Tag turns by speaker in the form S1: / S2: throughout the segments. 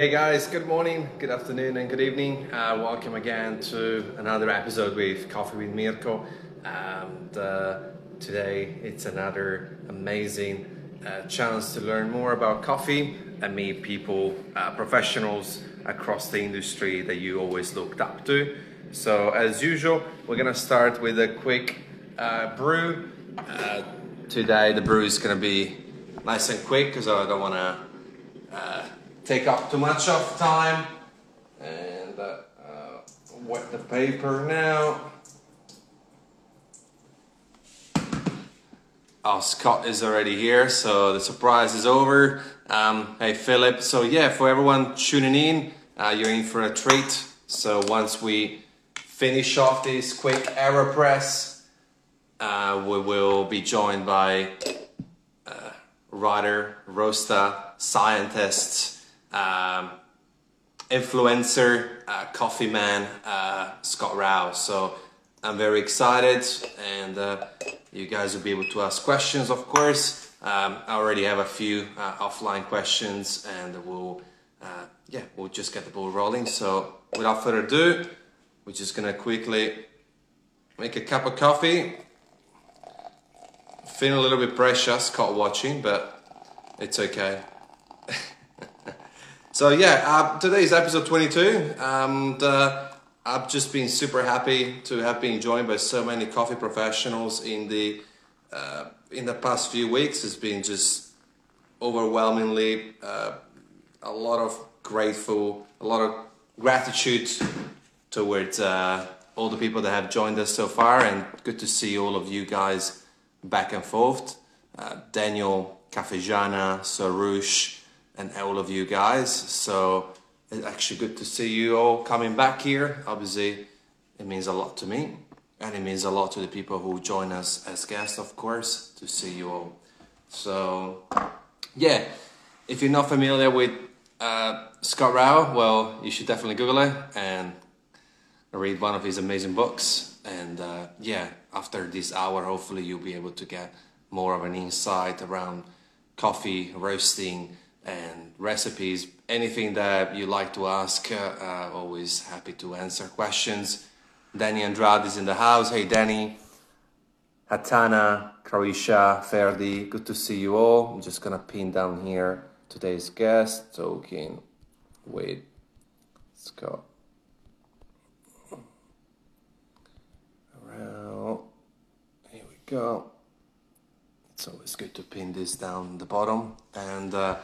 S1: Hey guys, good morning, good afternoon, and good evening. Uh, welcome again to another episode with Coffee with Mirko. And uh, today it's another amazing uh, chance to learn more about coffee and meet people, uh, professionals across the industry that you always looked up to. So, as usual, we're gonna start with a quick uh, brew. Uh, today, the brew is gonna be nice and quick because I don't wanna take up too much of time. And uh, uh, wet the paper now. Oh, Scott is already here, so the surprise is over. Um, hey, Philip. So yeah, for everyone tuning in, uh, you're in for a treat. So once we finish off this quick AeroPress, uh, we will be joined by uh, writer, roaster, scientist, um, influencer, uh, coffee man, uh, Scott Rao. So I'm very excited, and uh, you guys will be able to ask questions, of course. Um, I already have a few uh, offline questions, and we'll uh, yeah we'll just get the ball rolling. So without further ado, we're just gonna quickly make a cup of coffee. Feeling a little bit precious, caught watching, but it's okay. So yeah, uh, today is episode 22, and uh, I've just been super happy to have been joined by so many coffee professionals in the uh, in the past few weeks. It's been just overwhelmingly uh, a lot of grateful, a lot of gratitude towards uh, all the people that have joined us so far, and good to see all of you guys back and forth. Uh, Daniel, Cafejana, Sarush and all of you guys. So it's actually good to see you all coming back here. Obviously, it means a lot to me, and it means a lot to the people who join us as guests, of course, to see you all. So, yeah, if you're not familiar with uh, Scott Rao, well, you should definitely Google it and read one of his amazing books. And uh, yeah, after this hour, hopefully, you'll be able to get more of an insight around coffee, roasting, and recipes. Anything that you like to ask, uh, uh, always happy to answer questions. Danny Andrade is in the house. Hey, Danny. Hatana, Croatia, Ferdi, good to see you all. I'm just gonna pin down here today's guest, talking with Scott. Around, here we go. It's always good to pin this down the bottom. And uh,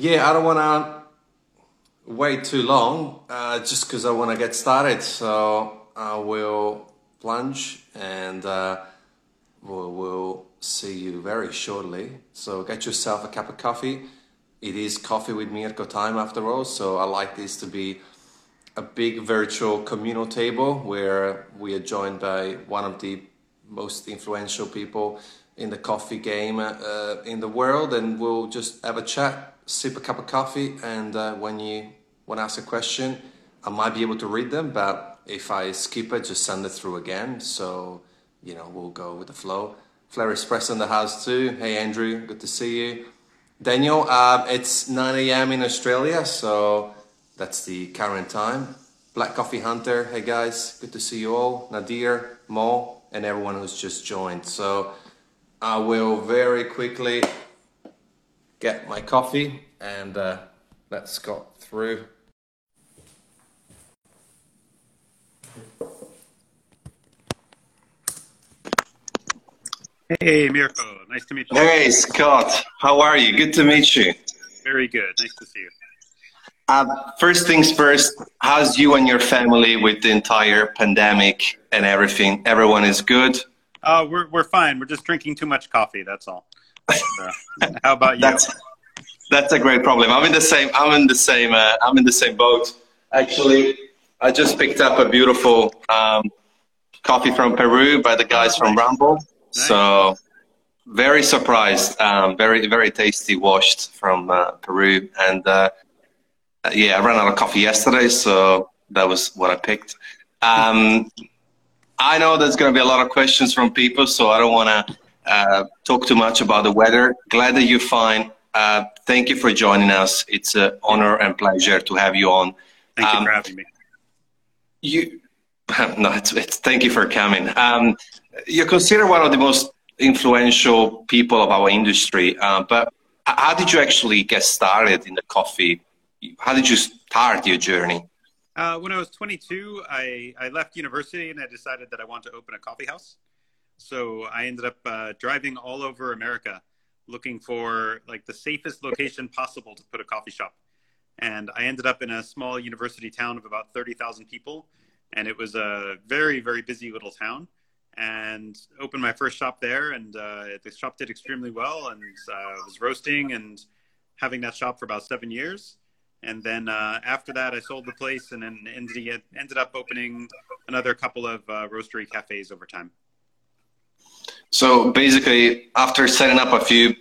S1: yeah, I don't want to wait too long uh, just because I want to get started. So I will plunge and uh, we'll, we'll see you very shortly. So get yourself a cup of coffee. It is coffee with Mirko time after all. So I like this to be a big virtual communal table where we are joined by one of the most influential people in the coffee game uh, in the world and we'll just have a chat sip a cup of coffee, and uh, when you want to ask a question, I might be able to read them, but if I skip it, just send it through again. So, you know, we'll go with the flow. Flair Espresso in the house too. Hey, Andrew, good to see you. Daniel, uh, it's 9 a.m. in Australia, so that's the current time. Black Coffee Hunter, hey guys, good to see you all. Nadir, Mo, and everyone who's just joined. So I will very quickly get my coffee and uh, let Scott through.
S2: Hey, Mirko. Nice to meet you.
S1: Hey, Scott. How are you? Good to meet you.
S2: Very good. Nice to see you.
S1: Uh, first things first, how's you and your family with the entire pandemic and everything? Everyone is good?
S2: Uh, we're, we're fine. We're just drinking too much coffee. That's all. How about you?
S1: That's, that's a great problem. I'm in the same. I'm in the same. Uh, I'm in the same boat. Actually, I just picked up a beautiful um, coffee from Peru by the guys from Rumble. Nice. So very surprised. Um, very very tasty, washed from uh, Peru, and uh, yeah, I ran out of coffee yesterday, so that was what I picked. Um, I know there's going to be a lot of questions from people, so I don't want to uh, talk too much about the weather. Glad that you're fine. uh, thank you for joining us. It's an honor and pleasure to have you on.
S2: Thank um, you for having me.
S1: You, no, it's, it's, thank you for coming. Um, you're considered one of the most influential people of our industry, uh, but how did you actually get started in the coffee? How did you start your journey?
S2: Uh, when I was 22, I, I left university and I decided that I wanted to open a coffee house. So I ended up uh, driving all over America looking for like the safest location possible to put a coffee shop. And I ended up in a small university town of about 30,000 people. And it was a very, very busy little town. And opened my first shop there. And uh, the shop did extremely well. And uh, was roasting and having that shop for about seven years. And then uh, after that, I sold the place and then ended, ended up opening another couple of uh, roastery cafes over time.
S1: So basically, after setting up a few,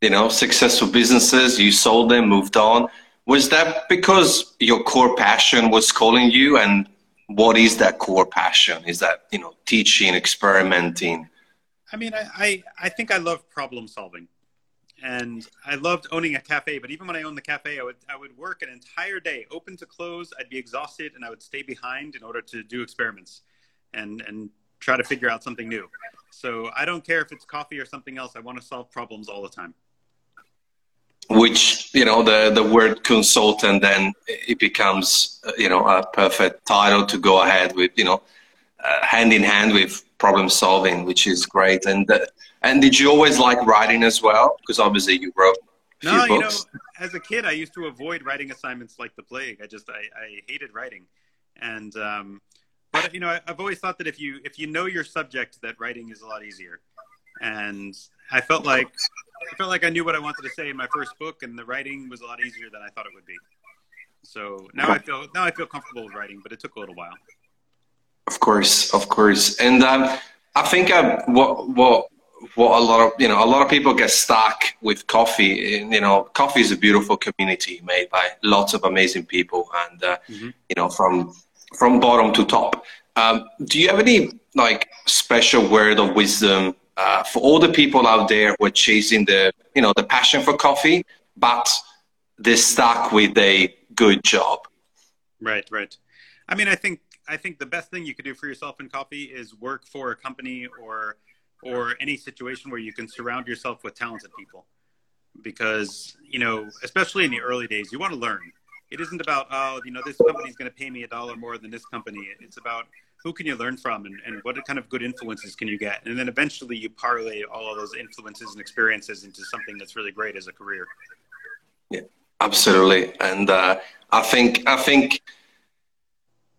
S1: you know, successful businesses, you sold them, moved on. Was that because your core passion was calling you? And what is that core passion? Is that you know teaching, experimenting?
S2: I mean, I I, I think I love problem solving, and I loved owning a cafe. But even when I owned the cafe, I would I would work an entire day, open to close. I'd be exhausted, and I would stay behind in order to do experiments, and and try to figure out something new. So I don't care if it's coffee or something else. I want to solve problems all the time.
S1: Which you know the the word consultant then it becomes you know a perfect title to go ahead with you know uh, hand in hand with problem solving, which is great. And uh, and did you always like writing as well? Because obviously you wrote no,
S2: you know, as a kid, I used to avoid writing assignments like the plague. I just I, I hated writing, and um, but you know, I, have always thought that if you if you know your subject, that writing is a lot easier. And I felt like I felt like I knew what I wanted to say in my first book, and the writing was a lot easier than I thought it would be. So now I feel now I feel comfortable with writing, but it took a little while.
S1: Of course, of course, and um, I think uh, what what what a lot of you know a lot of people get stuck with coffee. And, you know, coffee is a beautiful community made by lots of amazing people, and uh, mm-hmm. you know from from bottom to top. Um, do you have any like special word of wisdom uh, for all the people out there who are chasing the you know the passion for coffee, but they're stuck with a good job?
S2: Right, right. I mean, I think I think the best thing you could do for yourself in coffee is work for a company or or any situation where you can surround yourself with talented people because you know especially in the early days you want to learn it isn't about oh you know this company's going to pay me a dollar more than this company. It's about who can you learn from and, and what kind of good influences can you get? And then eventually you parlay all of those influences and experiences into something that's really great as a career.
S1: Yeah absolutely. And uh, i think i think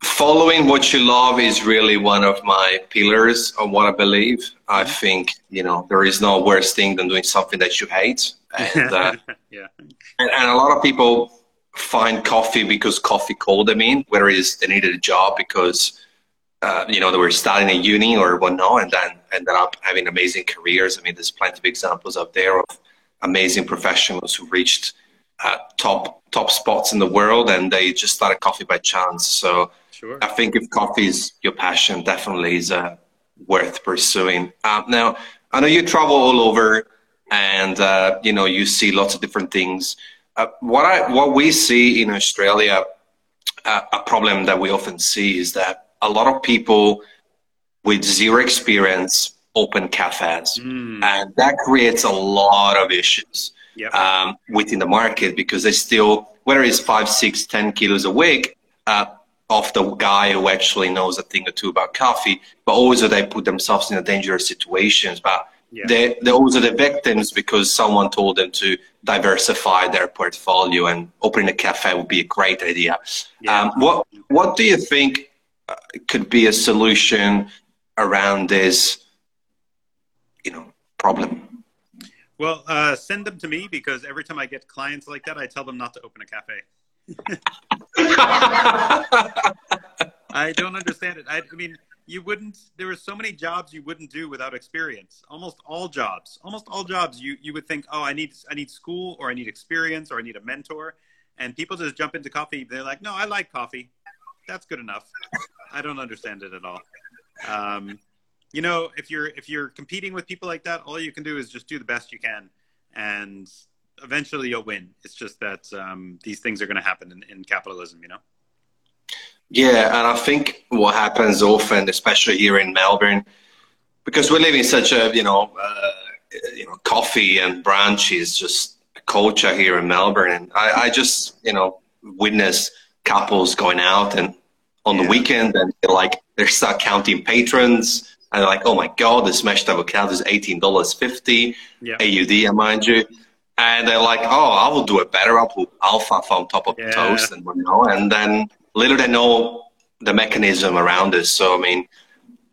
S1: following what you love is really one of my pillars of what i believe. I mm-hmm. think you know there is no worse thing than doing something that you hate. And uh, yeah. and, and a lot of people find coffee because coffee called them in, whether it's they needed a job because uh, you know they were studying at uni or whatnot, and then ended up having amazing careers. I mean, there's plenty of examples out there of amazing professionals who reached uh, top top spots in the world, and they just started coffee by chance. So sure. I think if coffee is your passion, definitely is uh, worth pursuing. Uh, now, I know you travel all over, and uh, you know you see lots of different things. Uh, what I what we see in Australia, uh, a problem that we often see is that a lot of people with zero experience open cafes, mm. and that creates a lot of issues yep. um, within the market because they still, whether it's five, six, ten kilos a week. Uh, of the guy who actually knows a thing or two about coffee, but also they put themselves in a dangerous situations. But yeah. they, they're also the victims because someone told them to diversify their portfolio and opening a cafe would be a great idea. Yeah. Um, what, what do you think uh, could be a solution around this, you know, problem?
S2: Well, uh, send them to me because every time I get clients like that, I tell them not to open a cafe. I don't understand it. I, I mean, you wouldn't there are so many jobs you wouldn't do without experience. Almost all jobs almost all jobs you you would think oh i need i need school or i need experience or i need a mentor. And people just jump into coffee they're like no i like coffee. That's good enough. I don't understand it at all. Um, you know if you're if you're competing with people like that all you can do is just do the best you can. And eventually you'll win. It's just that um, these things are going to happen in, in capitalism, you know.
S1: Yeah, and I think what happens often, especially here in Melbourne, because we live in such a you know uh, you know coffee and brunch is just a culture here in Melbourne, and I, I just you know witness couples going out and on the weekend and they're like they start counting patrons and they're like, oh my god, this mashed avocado is eighteen dollars fifty
S2: Yeah.
S1: AUD, mind you. And they're like, oh, I will do it better. I'll put alfalfa on top of the
S2: Yeah.
S1: toast and you know, and then little they know the mechanism around this. So I mean,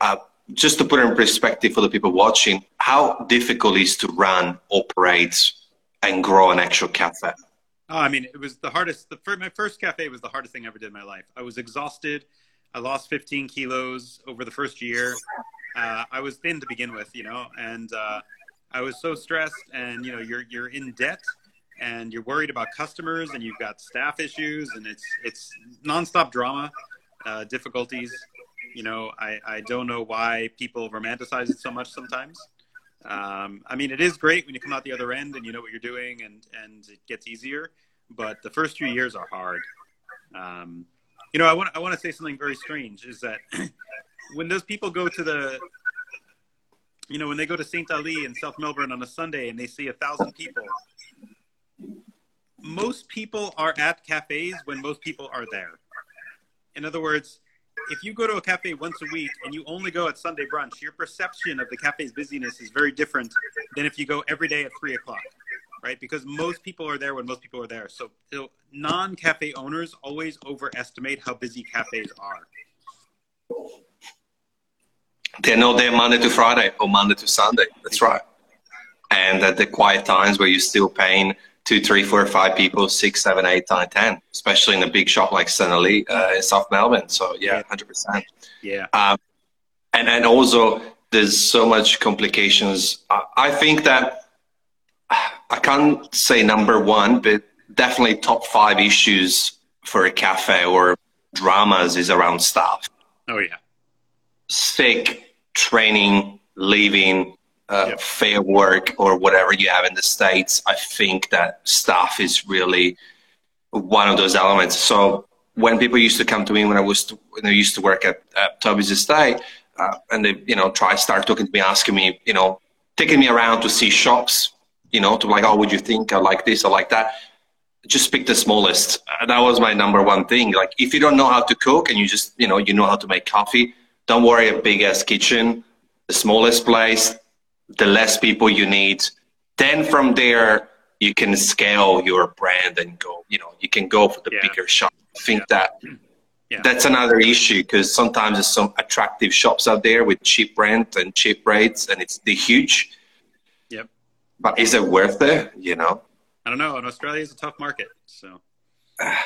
S1: uh, just to put it in perspective for the people watching, how difficult is to run, operate, and grow an actual cafe?
S2: Oh, I mean, it was the hardest. The my first cafe was the hardest thing I ever did in my life. I was exhausted. I lost 15 kilos over the first year. Uh, I was thin to begin with, you know, and uh, I was so stressed. And you know, you're you're in debt, and you're worried about customers, and you've got staff issues, and it's it's nonstop drama, uh, difficulties. You know, I I don't know why people romanticize it so much sometimes. Um, I mean, it is great when you come out the other end and you know what you're doing and, and it gets easier, but the first few years are hard. Um, you know, I want, I want to say something very strange is that when those people go to the, you know, when they go to St. Ali in South Melbourne on a Sunday and they see a thousand people, most people are at cafes when most people are there. In other words, if you go to a cafe once a week and you only go at Sunday brunch, your perception of the cafe's busyness is very different than if you go every day at three o'clock, right? Because most people are there when most people are there. So, so non-cafe owners always overestimate how busy cafes are.
S1: They're not there Monday to Friday or Monday to Sunday. That's right. And at the quiet times where you're still paying two, three, four, five people, six, seven, eight, nine, ten, especially in a big shop like. Ali uh, in South Melbourne. So yeah, hundred percent.
S2: Yeah.
S1: Um, and and also there's so much complications. I, I think that I can't say number one, but definitely top five issues for a cafe or dramas is around staff
S2: Oh yeah.
S1: sick, training, leaving, uh,
S2: Yep.
S1: fair work, or whatever you have in the States, I think that staff is really one of those elements. So when people used to come to me when I was when I used to work at, at Toby's estate, uh, and they you know try start talking to me, asking me, you know, taking me around to see shops, you know, to like, oh, would you think I like this or like that? Just pick the smallest. Uh, that was my number one thing. Like, if you don't know how to cook and you just, you know, you know how to make coffee, don't worry a big ass kitchen, the smallest place, the less people you need. Then from there, you can scale your brand and go, you know, you can go for the
S2: Yeah.
S1: bigger shop. I think that
S2: Yeah.
S1: that's another issue because sometimes there's some attractive shops out there with cheap rent and cheap rates and it's the huge.
S2: Yep.
S1: But is it worth it? You know,
S2: I don't know. And Australia is a tough market. So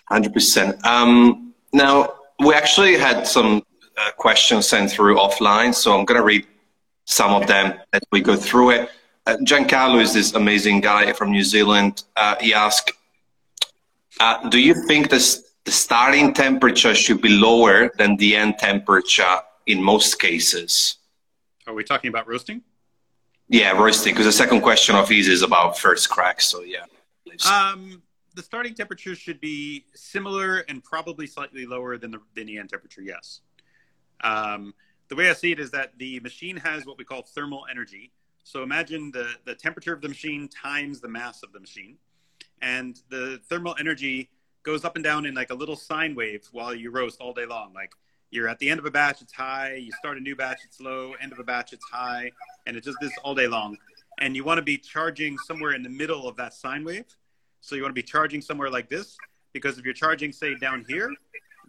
S1: hundred percent. Um, now we actually had some uh, questions sent through offline, so I'm gonna read some of them as we go through it. Uh, Giancarlo is this amazing guy from New Zealand. Uh, he asked, uh, "Do you think this, the starting temperature should be lower than the end temperature in most cases?"
S2: are we talking about roasting?
S1: Yeah, roasting. Because the second question of his is about first crack. So yeah.
S2: Um, the starting temperature should be similar and probably slightly lower than the, than the end temperature. Yes. Um, the way I see it is that the machine has what we call thermal energy. So imagine the, the temperature of the machine times the mass of the machine. And the thermal energy goes up and down in like a little sine wave while you roast all day long. Like you're at the end of a batch, it's high. You start a new batch, it's low. End of a batch, it's high. And it does this all day long. And you want to be charging somewhere in the middle of that sine wave. So you want to be charging somewhere like this because if you're charging, say, down here,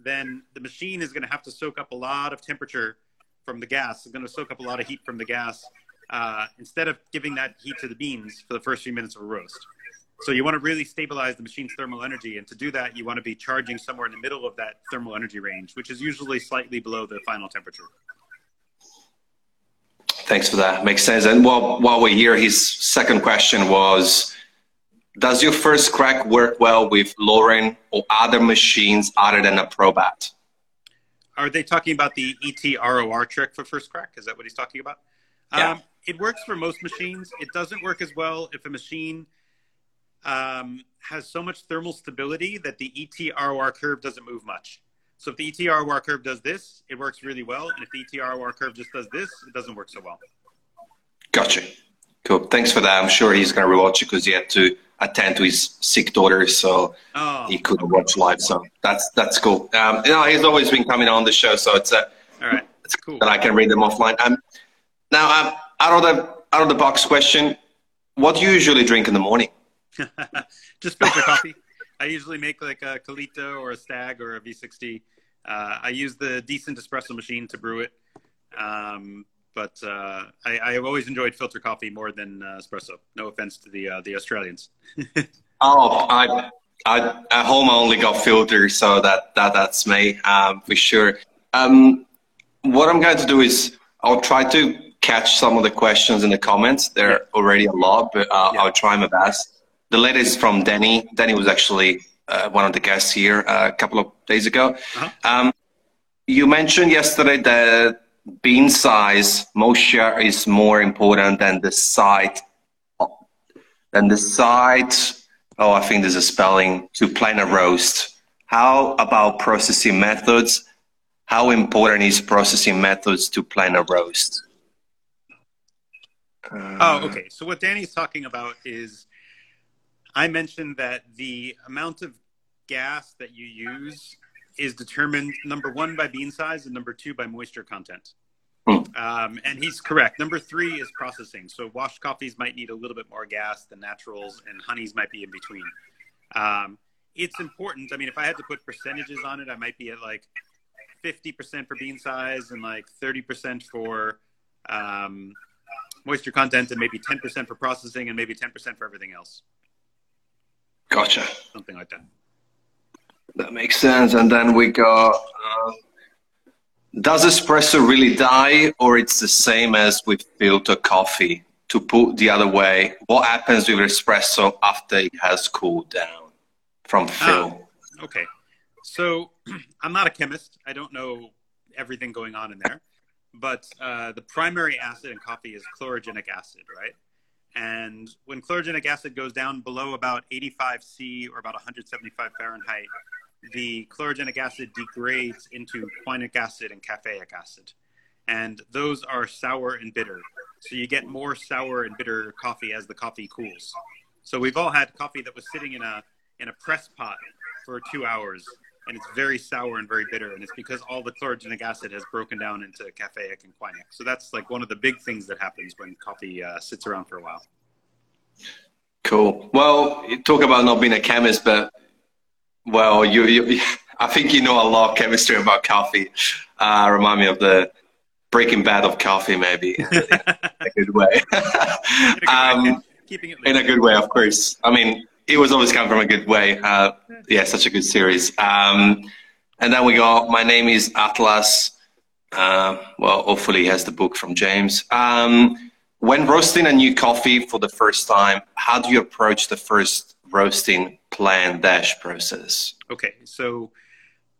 S2: then the machine is going to have to soak up a lot of temperature from the gas. It's going to soak up a lot of heat from the gas uh, instead of giving that heat to the beans for the first few minutes of a roast. So you want to really stabilize the machine's thermal energy, and to do that, you want to be charging somewhere in the middle of that thermal energy range, which is usually slightly below the final temperature.
S1: Thanks for that. Makes sense. And while, while we're here, his second question was Does your first crack work well with Loring or other machines other than a Probat?
S2: Are they talking about the ETROR trick for first crack? Is that what he's talking about?
S1: Yeah.
S2: Um, it works for most machines. It doesn't work as well if a machine um, has so much thermal stability that the ETROR curve doesn't move much. So if the ETROR curve does this, it works really well, and if the ETROR curve just does this, it doesn't work so well.
S1: Gotcha. Cool. Thanks for that. I'm sure he's going to rewatch it because he had to attend to his sick daughter, so
S2: Oh,
S1: he couldn't watch live. So that's that's cool. Um, you know, he's always been coming on the show, so it's uh,
S2: all right.
S1: it's
S2: Cool.
S1: that I can read them offline. Um, now, um, out of the out of the box question, what do you usually drink in the morning?
S2: just filter coffee. I usually make like a Kalita or a Stagg or a V60. Uh, I use the decent espresso machine to brew it. Um, but uh, I, I've always enjoyed filter coffee more than uh, espresso. No offense to the uh, the Australians.
S1: Oh, I, I at home I only got filter, so that, that that's me um, for sure. Um, what I'm going to do is I'll try to catch some of the questions in the comments. There are already a lot, but uh,
S2: Yeah.
S1: I'll try my best. The latest from Danny. Danny was actually uh, one of the guests here uh, a couple of days ago.
S2: Uh-huh.
S1: Um, you mentioned yesterday that bean size moisture is more important than the side than the side oh i think there's a spelling to plan a roast. How about processing methods? How important is processing methods to plan a roast?
S2: Uh, oh, okay. So what Danny's talking about is I mentioned that the amount of gas that you use is determined number one by bean size and number two by moisture content.
S1: Hmm.
S2: Um, and he's correct. Number three is processing. So washed coffees might need a little bit more gas than naturals, and honeys might be in between. Um, it's important. I mean, if I had to put percentages on it, I might be at like 50% for bean size and like 30% for um, moisture content and maybe 10% for processing and maybe 10% for everything else.
S1: gotcha
S2: Something like that.
S1: That makes sense and then we got uh, does espresso really die or it's the same as with filter coffee to put the other way what happens with espresso after it has cooled down from fill
S2: Okay. So I'm not a chemist. I don't know everything going on in there. But uh, the primary acid in coffee is chlorogenic acid, right? And when chlorogenic acid goes down below about 85 C or about 175 Fahrenheit, the chlorogenic acid degrades into quinic acid and caffeic acid. And those are sour and bitter. So you get more sour and bitter coffee as the coffee cools. So we've all had coffee that was sitting in a in a press pot for two hours, and it's very sour and very bitter, and it's because all the chlorogenic acid has broken down into caffeic and quinic. So that's like one of the big things that happens when coffee uh, sits around for a while.
S1: Cool. Well, talk about not being a chemist, but well, you, you I think you know a lot of chemistry about coffee. Uh, remind me of the Breaking Bad of coffee, maybe in a good way. um,
S2: Keeping it
S1: in a good way, of course. I mean, it was always come from a good way. Uh, yeah, such a good series. Um, and then we got My Name is Atlas. Uh, well, hopefully, he has the book from James. Um, when roasting a new coffee for the first time, how do you approach the first roasting plan dash process?
S2: Okay, so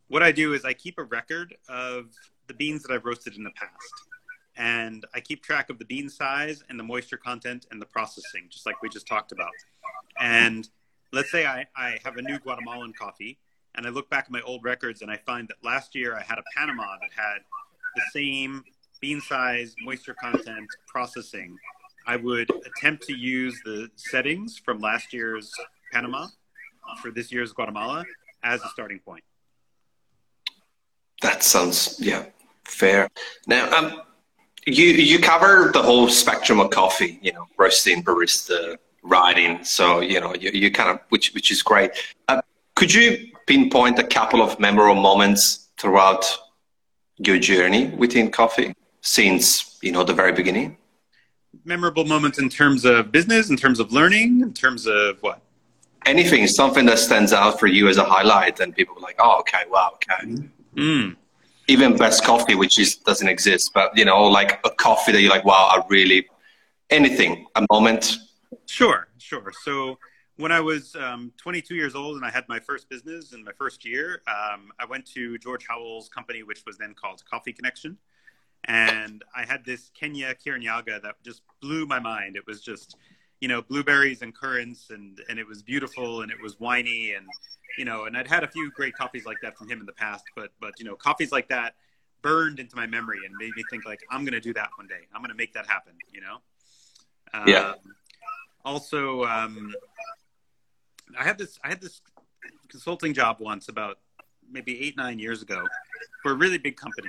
S2: what I do is I keep a record of the beans that I've roasted in the past. And I keep track of the bean size and the moisture content and the processing, just like we just talked about. And let's say I, I have a new Guatemalan coffee and I look back at my old records and I find that last year I had a Panama that had the same bean size, moisture content, processing. I would attempt to use the settings from last year's Panama for this year's Guatemala as a starting point.
S1: That sounds yeah fair. Now, um, you you cover the whole spectrum of coffee. You know, roasting, barista, writing. So you know, you, you kind of which which is great. Uh, could you pinpoint a couple of memorable moments throughout your journey within coffee since you know the very beginning?
S2: Memorable moments in terms of business, in terms of learning, in terms of what?
S1: Anything, something that stands out for you as a highlight, and people are like, "Oh, okay, wow, okay."
S2: Mm.
S1: even best coffee, which is doesn't exist, but you know, like a coffee that you're like, wow, I really anything, a moment.
S2: Sure, sure. So when I was um, 22 years old and I had my first business in my first year, um, I went to George Howell's company, which was then called Coffee Connection. And I had this Kenya Kirinyaga that just blew my mind. It was just, you know, blueberries and currants, and and it was beautiful and it was winey, and you know, and I'd had a few great coffees like that from him in the past, but but you know, coffees like that burned into my memory and made me think like I'm gonna do that one day. I'm gonna make that happen. You know.
S1: Um, yeah.
S2: Also, um, I had this I had this consulting job once about maybe eight nine years ago for a really big company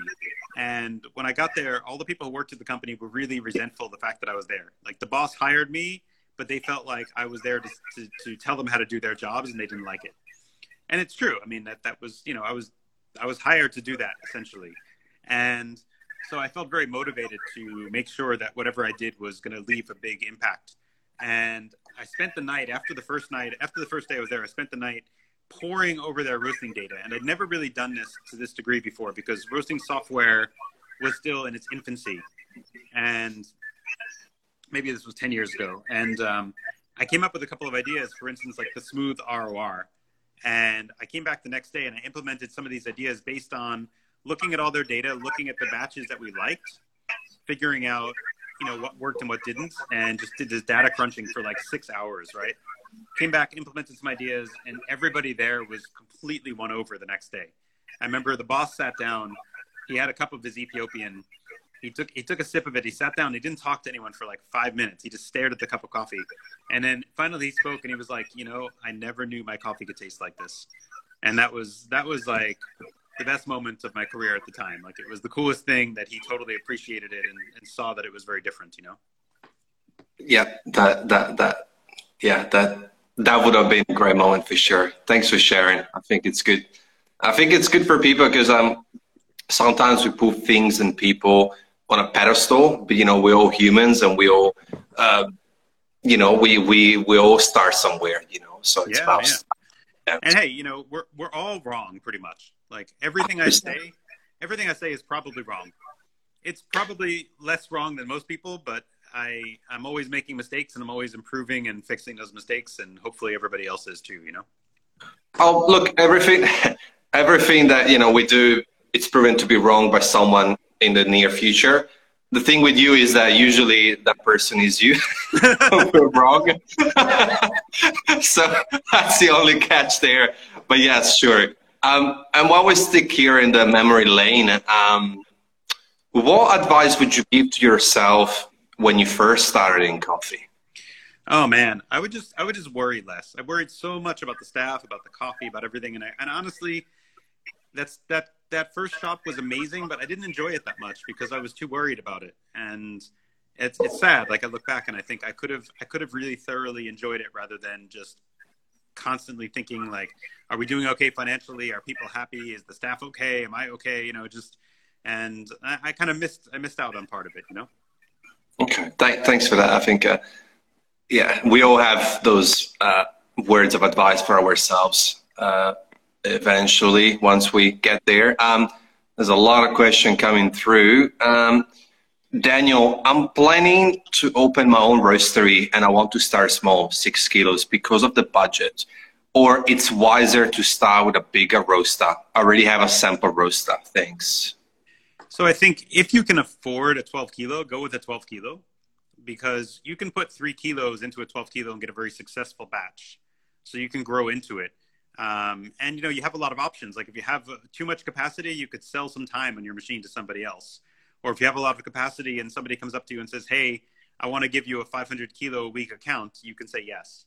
S2: and when i got there all the people who worked at the company were really resentful of the fact that i was there like the boss hired me but they felt like i was there to, to, to tell them how to do their jobs and they didn't like it and it's true i mean that that was you know i was i was hired to do that essentially and so i felt very motivated to make sure that whatever i did was going to leave a big impact and i spent the night after the first night after the first day i was there i spent the night poring over their roasting data. And I'd never really done this to this degree before because roasting software was still in its infancy. And maybe this was 10 years ago. And um, I came up with a couple of ideas, for instance, like the smooth ROR. And I came back the next day and I implemented some of these ideas based on looking at all their data, looking at the batches that we liked, figuring out, you know, what worked and what didn't, and just did this data crunching for like six hours, right? came back, implemented some ideas, and everybody there was completely won over the next day. I remember the boss sat down. He had a cup of his Ethiopian. He took he took a sip of it. He sat down. He didn't talk to anyone for like five minutes. He just stared at the cup of coffee, and then finally he spoke and he was like, "You know, I never knew my coffee could taste like this," and that was that was like the best moment of my career at the time. Like it was the coolest thing that he totally appreciated it and, and saw that it was very different. You know.
S1: Yeah, that that that yeah, that that would have been a great moment for sure. Thanks for sharing. I think it's good. I think it's good for people because um, sometimes we put things and people on a pedestal, but you know we're all humans and we all, uh, you know, we we we all start somewhere. You know, so it's
S2: yeah,
S1: about.
S2: Yeah. And hey, you know, we're we're all wrong pretty much. Like everything I say, everything I say is probably wrong. It's probably less wrong than most people, but I I'm always making mistakes and I'm always improving and fixing those mistakes and hopefully everybody else is too, you know.
S1: Oh, look, everything everything that, you know, we do it's proven to be wrong by someone in the near future. The thing with you is that usually that person is you. We're wrong. so that's the only catch there. But yes, sure. Um, and while we stick here in the memory lane, um, what advice would you give to yourself when you first started in coffee?
S2: Oh man, I would just I would just worry less. I worried so much about the staff, about the coffee, about everything, and I, and honestly, that's that that first shop was amazing, but I didn't enjoy it that much because I was too worried about it, and it's it's sad. Like I look back and I think I could have I could have really thoroughly enjoyed it rather than just constantly thinking like, are we doing okay financially? Are people happy? Is the staff okay? Am I okay? You know, just and I, I kind of missed I missed out on part of it. You know.
S1: Okay, Th- thanks for that. I think, uh, yeah, we all have those uh, words of advice for ourselves. Uh, eventually, once we get there, um, there's a lot of question coming through. Um, Daniel, I'm planning to open my own roastery, and I want to start small, six kilos, because of the budget. Or it's wiser to start with a bigger roaster. I already have a sample roaster. Thanks.
S2: So I think if you can afford a 12 kilo, go with a 12 kilo because you can put three kilos into a 12 kilo and get a very successful batch. So you can grow into it. Um, and you know you have a lot of options. Like if you have uh, too much capacity, you could sell some time on your machine to somebody else. Or if you have a lot of capacity and somebody comes up to you and says, "Hey, I want to give you a 500 kilo a week account," you can say yes.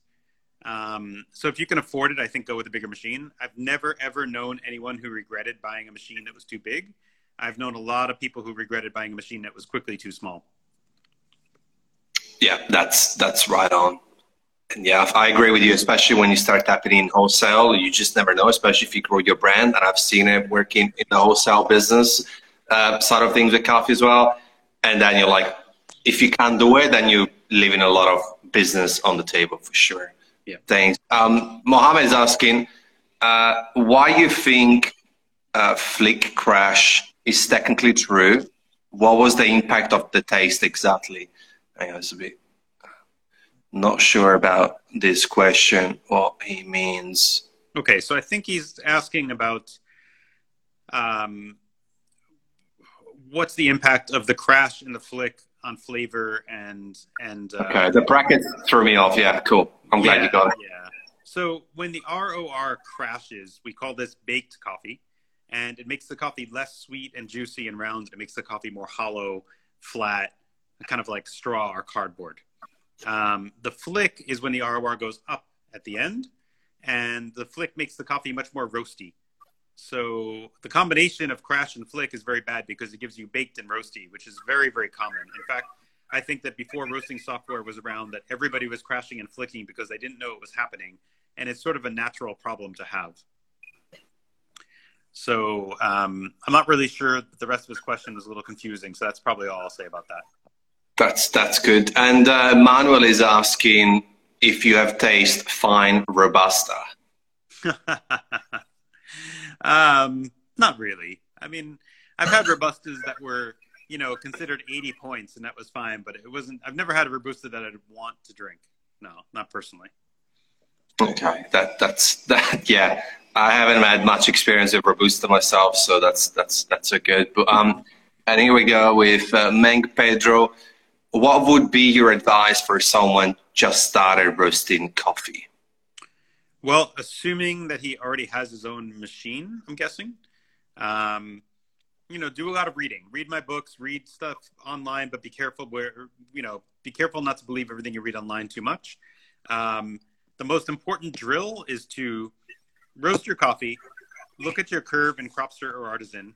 S2: Um, so if you can afford it, I think go with a bigger machine. I've never ever known anyone who regretted buying a machine that was too big. I've known a lot of people who regretted buying a machine that was quickly too small.
S1: Yeah, that's that's right on. And yeah, I agree with you, especially when you start tapping in wholesale. You just never know, especially if you grow your brand. And I've seen it working in the wholesale business uh, side of things with coffee as well. And then you're like, if you can't do it, then you're leaving a lot of business on the table for sure.
S2: Yeah.
S1: Thanks. Um, Mohammed is asking uh, why you think uh, Flick crash is technically true, what was the impact of the taste exactly? I was a bit not sure about this question, what he means.
S2: Okay, so I think he's asking about um, what's the impact of the crash in the flick on flavor and and uh,
S1: okay. The brackets threw me off. Yeah, cool. I'm glad
S2: yeah,
S1: you got it.
S2: Yeah. So when the ROR crashes, we call this baked coffee, and it makes the coffee less sweet and juicy and round. It makes the coffee more hollow, flat, kind of like straw or cardboard. Um, the flick is when the ROR goes up at the end, and the flick makes the coffee much more roasty. So the combination of crash and flick is very bad because it gives you baked and roasty, which is very, very common. In fact, I think that before roasting software was around, that everybody was crashing and flicking because they didn't know it was happening and it's sort of a natural problem to have. So um, I'm not really sure. The rest of his question was a little confusing, so that's probably all I'll say about that.
S1: That's that's good. And uh, Manuel is asking if you have taste fine robusta.
S2: um, not really. I mean, I've had robustas that were, you know, considered 80 points, and that was fine. But it wasn't. I've never had a robusta that I'd want to drink. No, not personally.
S1: Okay, that that's that. Yeah, I haven't had much experience with robusta myself, so that's that's that's a good. But um, and here we go with uh, Meng Pedro. What would be your advice for someone just started roasting coffee?
S2: Well, assuming that he already has his own machine, I'm guessing. Um, you know, do a lot of reading. Read my books. Read stuff online, but be careful where you know. Be careful not to believe everything you read online too much. Um, the most important drill is to roast your coffee, look at your curve in Cropster or Artisan,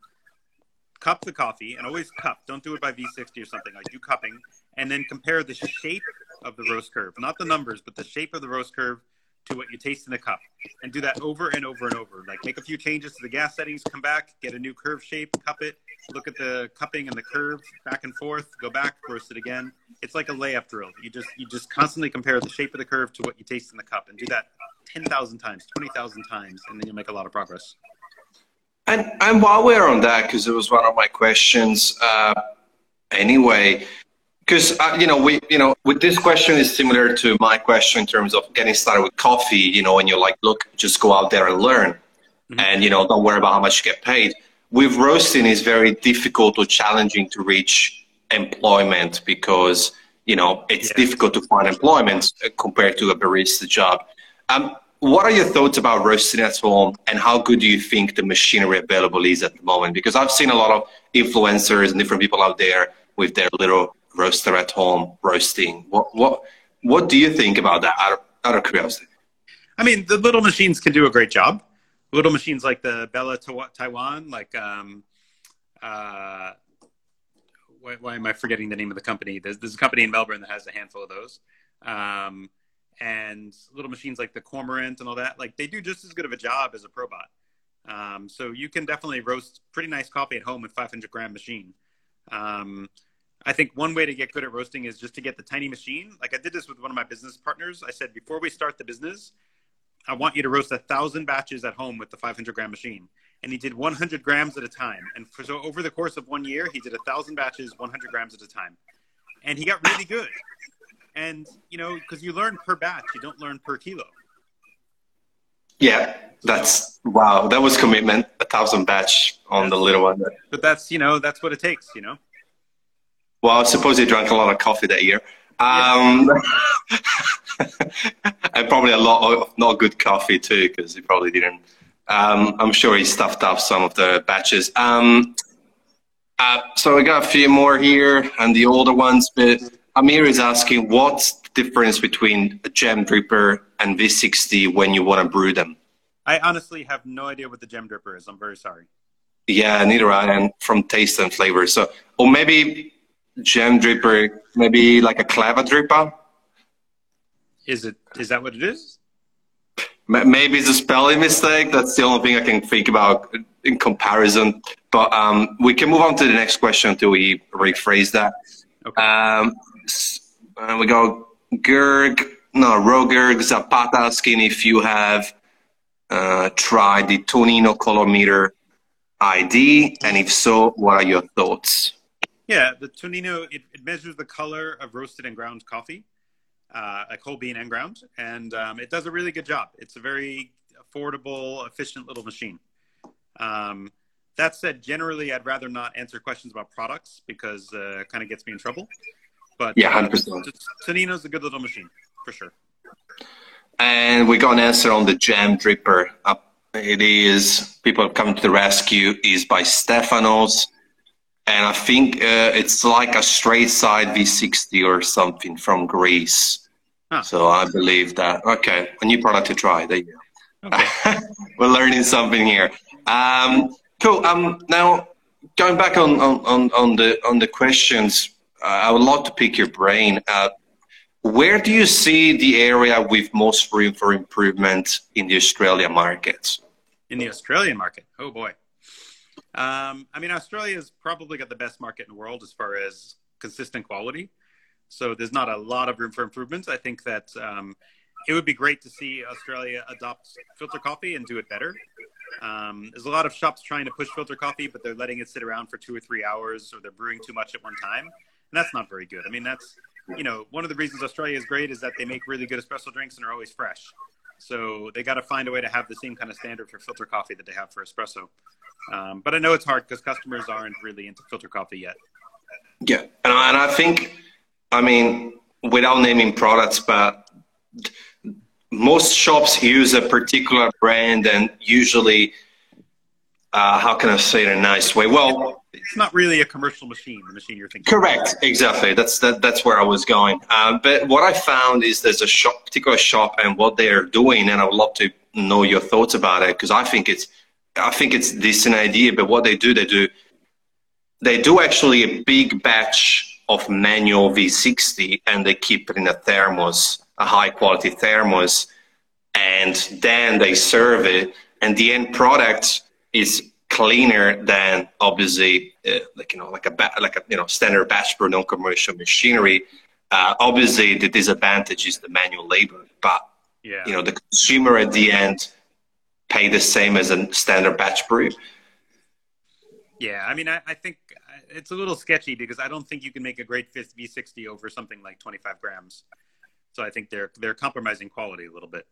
S2: cup the coffee, and always cup. Don't do it by V60 or something. Like do cupping, and then compare the shape of the roast curve, not the numbers, but the shape of the roast curve to what you taste in the cup and do that over and over and over. Like make a few changes to the gas settings, come back, get a new curve shape, cup it, look at the cupping and the curve back and forth, go back, roast it again. It's like a layup drill. You just you just constantly compare the shape of the curve to what you taste in the cup and do that 10,000 times, 20,000 times and then you'll make a lot of progress.
S1: And and while we're on that cuz it was one of my questions uh, anyway, because uh, you know we you know with this question is similar to my question in terms of getting started with coffee you know and you're like look just go out there and learn mm-hmm. and you know don't worry about how much you get paid with roasting is very difficult or challenging to reach employment because you know it's yes. difficult to find employment uh, compared to a barista job um, what are your thoughts about roasting at home and how good do you think the machinery available is at the moment because i've seen a lot of influencers and different people out there with their little roaster at home roasting. What what what do you think about that? Out of, out of curiosity.
S2: I mean, the little machines can do a great job. Little machines like the Bella Taiwan, like um, uh, why, why, am I forgetting the name of the company? There's, there's, a company in Melbourne that has a handful of those. Um, and little machines like the Cormorant and all that, like they do just as good of a job as a Probat. Um, so you can definitely roast pretty nice coffee at home with 500 gram machine. Um, I think one way to get good at roasting is just to get the tiny machine. Like I did this with one of my business partners. I said, before we start the business, I want you to roast a thousand batches at home with the 500 gram machine. And he did 100 grams at a time. And for, so over the course of one year, he did a thousand batches, 100 grams at a time. And he got really good. And, you know, because you learn per batch, you don't learn per kilo.
S1: Yeah, that's wow. That was commitment. A thousand batch on the little one.
S2: But that's you know that's what it takes. You know.
S1: Well, I suppose he drank a lot of coffee that year. Um, and probably a lot of not good coffee too, because he probably didn't. Um, I'm sure he stuffed up some of the batches. Um, uh, so we got a few more here and the older ones, but Amir is asking what's the difference between a gem dripper and V60 when you want to brew them?
S2: I honestly have no idea what the gem dripper is. I'm very sorry.
S1: Yeah, neither I. And from taste and flavor. So, or maybe gem dripper, maybe like a Clever dripper.
S2: Is it? Is that what it is?
S1: Maybe it's a spelling mistake. That's the only thing I can think about in comparison. But um, we can move on to the next question until we rephrase that. Okay. Um, and we go Gerg, no, Roger Zapata asking if you have uh, tried the Tonino colorimeter ID, and if so, what are your thoughts?
S2: Yeah, the Tonino it, it measures the color of roasted and ground coffee, uh, like whole bean and ground, and um, it does a really good job. It's a very affordable, efficient little machine. Um, that said, generally, I'd rather not answer questions about products because uh, it kind of gets me in trouble. But
S1: Yeah,
S2: uh,
S1: 100%.
S2: Tonino's a good little machine for sure.
S1: And we got an answer on the jam dripper. Uh, it is people have come to the rescue. Is by Stefanos, and I think uh, it's like a straight side V60 or something from Greece.
S2: Huh.
S1: So I believe that. Okay, a new product to try. There you go.
S2: Okay.
S1: We're learning something here. Um, cool. Um, now going back on, on, on, on the on the questions, uh, I would love to pick your brain. Uh, where do you see the area with most room for improvement in the Australian market?
S2: in the Australian market. Oh boy. Um, I mean, Australia's probably got the best market in the world as far as consistent quality. So there's not a lot of room for improvements. I think that um, it would be great to see Australia adopt filter coffee and do it better. Um, there's a lot of shops trying to push filter coffee, but they're letting it sit around for two or three hours, or they're brewing too much at one time, and that's not very good. I mean, that's you know one of the reasons Australia is great is that they make really good espresso drinks and are always fresh. So they got to find a way to have the same kind of standard for filter coffee that they have for espresso. Um, but I know it's hard because customers aren't really into filter coffee yet.
S1: Yeah, and I, and I think, I mean, without naming products, but most shops use a particular brand, and usually, uh, how can I say it in a nice way? Well,
S2: It's not really a commercial machine, the machine you're thinking.
S1: Correct, exactly. That's that, that's where I was going. Um, but what I found is there's a shop, particular shop, and what they are doing, and I would love to know your thoughts about it because I think it's, I think it's decent idea. But what they do, they do, they do actually a big batch of manual V60, and they keep it in a thermos, a high quality thermos, and then they serve it, and the end product is cleaner than obviously uh, like you know like a ba- like a you know standard batch brew non-commercial machinery. Uh, obviously, the disadvantage is the manual labor, but
S2: Yeah.
S1: you know the consumer at the end pay the same as a standard batch brew.
S2: Yeah, I mean, I, I think uh, it's a little sketchy because I don't think you can make a great fifth V60 over something like 25 grams. So I think they're they're compromising quality a little bit.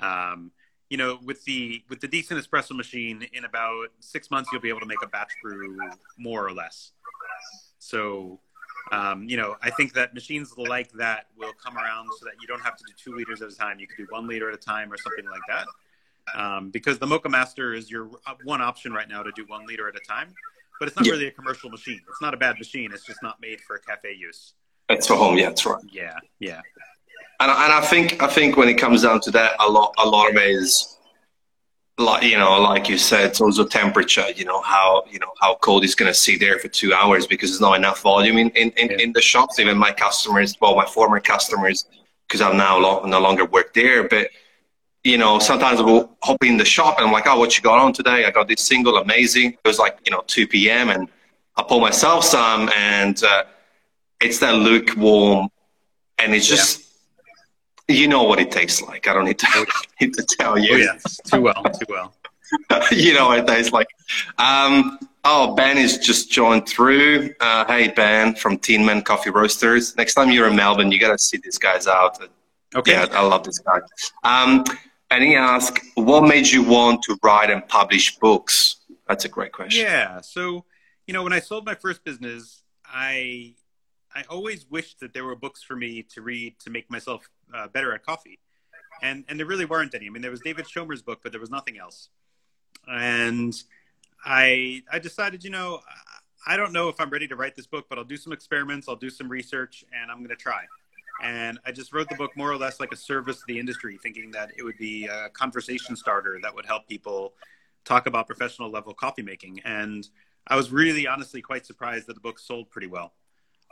S2: Um, you know, with the with the decent espresso machine, in about six months you'll be able to make a batch brew more or less. So, um, you know, I think that machines like that will come around so that you don't have to do two liters at a time. You could do one liter at a time or something like that. Um, because the Moccamaster is your uh, one option right now to do one liter at a time, but it's not
S1: Yeah.
S2: really a commercial machine. It's not a bad machine. It's just not made for cafe use.
S1: That's for home, yeah, that's right.
S2: Yeah, yeah,
S1: And, I- and I think I think when it comes down to that, a lot a lot of it is like you know, like you said, it's also temperature. You know how you know how cold it's going to sit there for two hours because there's not enough volume in in, in,
S2: Yeah.
S1: in the shops. Even my customers, well, my former customers, because I'm now lo- no longer work there, but you know, sometimes we'll hop in the shop and I'm like, oh, what you got on today? I got this single, amazing. It was like, you know, 2 p.m. and I pull myself some and uh, it's that lukewarm and it's just, you know what it tastes like. I don't need to, need to tell you.
S2: oh yeah, too well, too well.
S1: you know what it tastes like. Um, oh, Ben is just joined through. Uh, hey, Ben from Teen Man Coffee Roasters. Next time you're in Melbourne, you got to see these guys out.
S2: Okay.
S1: Yeah, I love this guy. Um, and he asked, what made you want to write and publish books? That's a great question.
S2: Yeah. So, you know, when I sold my first business, I I always wished that there were books for me to read to make myself uh, better at coffee, and and there really weren't any. I mean, there was David Schomer's book, but there was nothing else. And I I decided, you know, I don't know if I'm ready to write this book, but I'll do some experiments, I'll do some research, and I'm going to try. And I just wrote the book more or less like a service to the industry, thinking that it would be a conversation starter that would help people talk about professional level coffee making. And I was really honestly quite surprised that the book sold pretty well.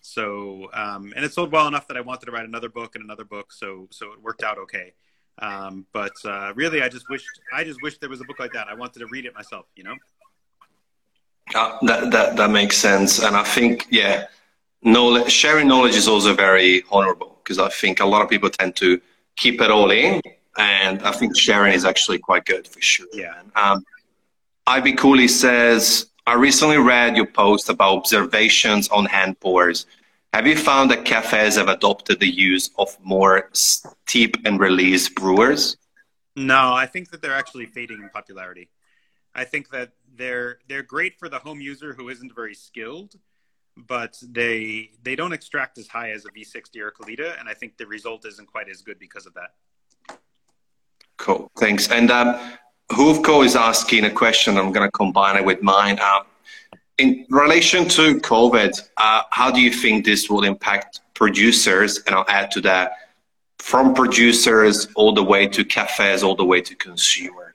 S2: So, um, and it sold well enough that I wanted to write another book and another book. So, so it worked out okay. Um, but uh, really, I just wished I just wished there was a book like that. I wanted to read it myself. You know.
S1: Uh, that, that, that makes sense. And I think, yeah, knowledge, sharing knowledge is also very honorable because I think a lot of people tend to keep it all in. And I think sharing is actually quite good for sure.
S2: Yeah.
S1: Um, Ivy Cooley says, I recently read your post about observations on hand pours. Have you found that cafes have adopted the use of more steep and release brewers?
S2: No, I think that they're actually fading in popularity. I think that they're they're great for the home user who isn't very skilled, but they they don't extract as high as a V60 or a Kalita, and I think the result isn't quite as good because of that.
S1: Cool, thanks. And um, Huvko is asking a question. I'm going to combine it with mine. Um, in relation to COVID, uh, how do you think this will impact producers? And I'll add to that from producers all the way to cafes, all the way to consumer.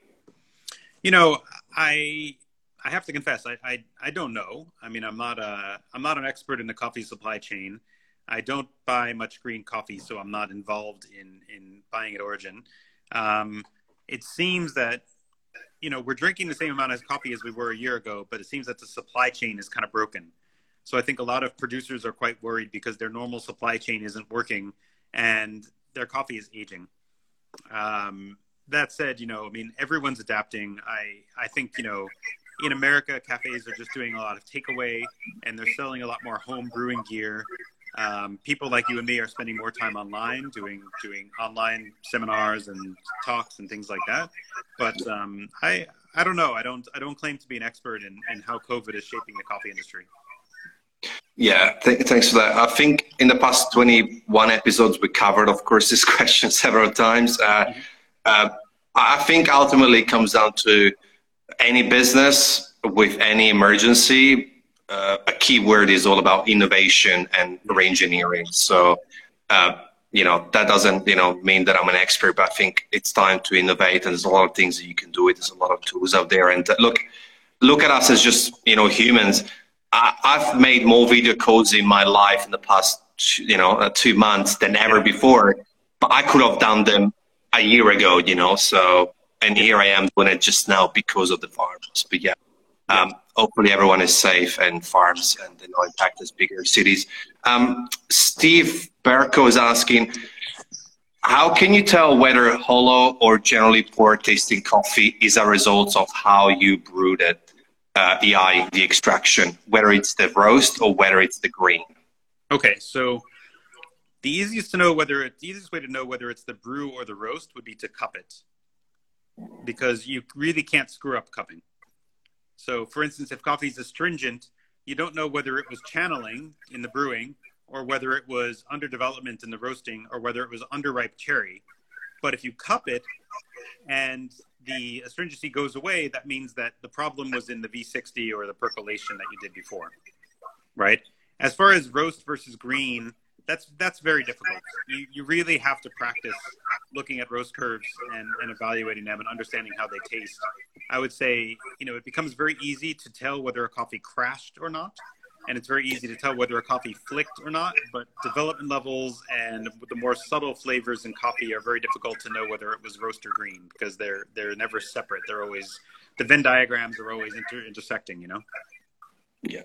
S2: You know, I I have to confess, I, I, I don't know. I mean, I'm not a I'm not an expert in the coffee supply chain. I don't buy much green coffee, so I'm not involved in in buying at origin. Um, it seems that you know we're drinking the same amount of coffee as we were a year ago, but it seems that the supply chain is kind of broken. So I think a lot of producers are quite worried because their normal supply chain isn't working and their coffee is aging. Um, that said, you know, I mean, everyone's adapting. I I think you know, in America, cafes are just doing a lot of takeaway, and they're selling a lot more home brewing gear. Um, people like you and me are spending more time online, doing doing online seminars and talks and things like that. But um, I I don't know. I don't I don't claim to be an expert in, in how COVID is shaping the coffee industry.
S1: Yeah, th- thanks for that. I think in the past 21 episodes, we covered, of course, this question several times. Uh, mm-hmm. uh, I think ultimately it comes down to any business with any emergency. Uh, a key word is all about innovation and re-engineering. So, uh, you know, that doesn't, you know, mean that I'm an expert, but I think it's time to innovate and there's a lot of things that you can do. It. There's a lot of tools out there. And uh, look, look at us as just, you know, humans. I, have made more video calls in my life in the past, you know, uh, two months than ever before, but I could have done them a year ago, you know. So, and here I am doing it just now because of the farms. But yeah, um, hopefully everyone is safe and farms and the no impact as bigger cities. Um, Steve Berko is asking, how can you tell whether hollow or generally poor tasting coffee is a result of how you brewed it, uh, EI, the extraction, whether it's the roast or whether it's the green?
S2: Okay, so the easiest to know whether it, the easiest way to know whether it's the brew or the roast would be to cup it, because you really can't screw up cupping. So, for instance, if coffee is astringent, you don't know whether it was channeling in the brewing or whether it was under development in the roasting or whether it was underripe cherry. But if you cup it and the astringency goes away, that means that the problem was in the V60 or the percolation that you did before, right? As far as roast versus green, that's that's very difficult. You you really have to practice looking at roast curves and, and evaluating them and understanding how they taste. I would say, you know, it becomes very easy to tell whether a coffee crashed or not, and it's very easy to tell whether a coffee flicked or not. But development levels and the more subtle flavors in coffee are very difficult to know whether it was roast or green because they're they're never separate. They're always the Venn diagrams are always inter- intersecting. You know.
S1: Yeah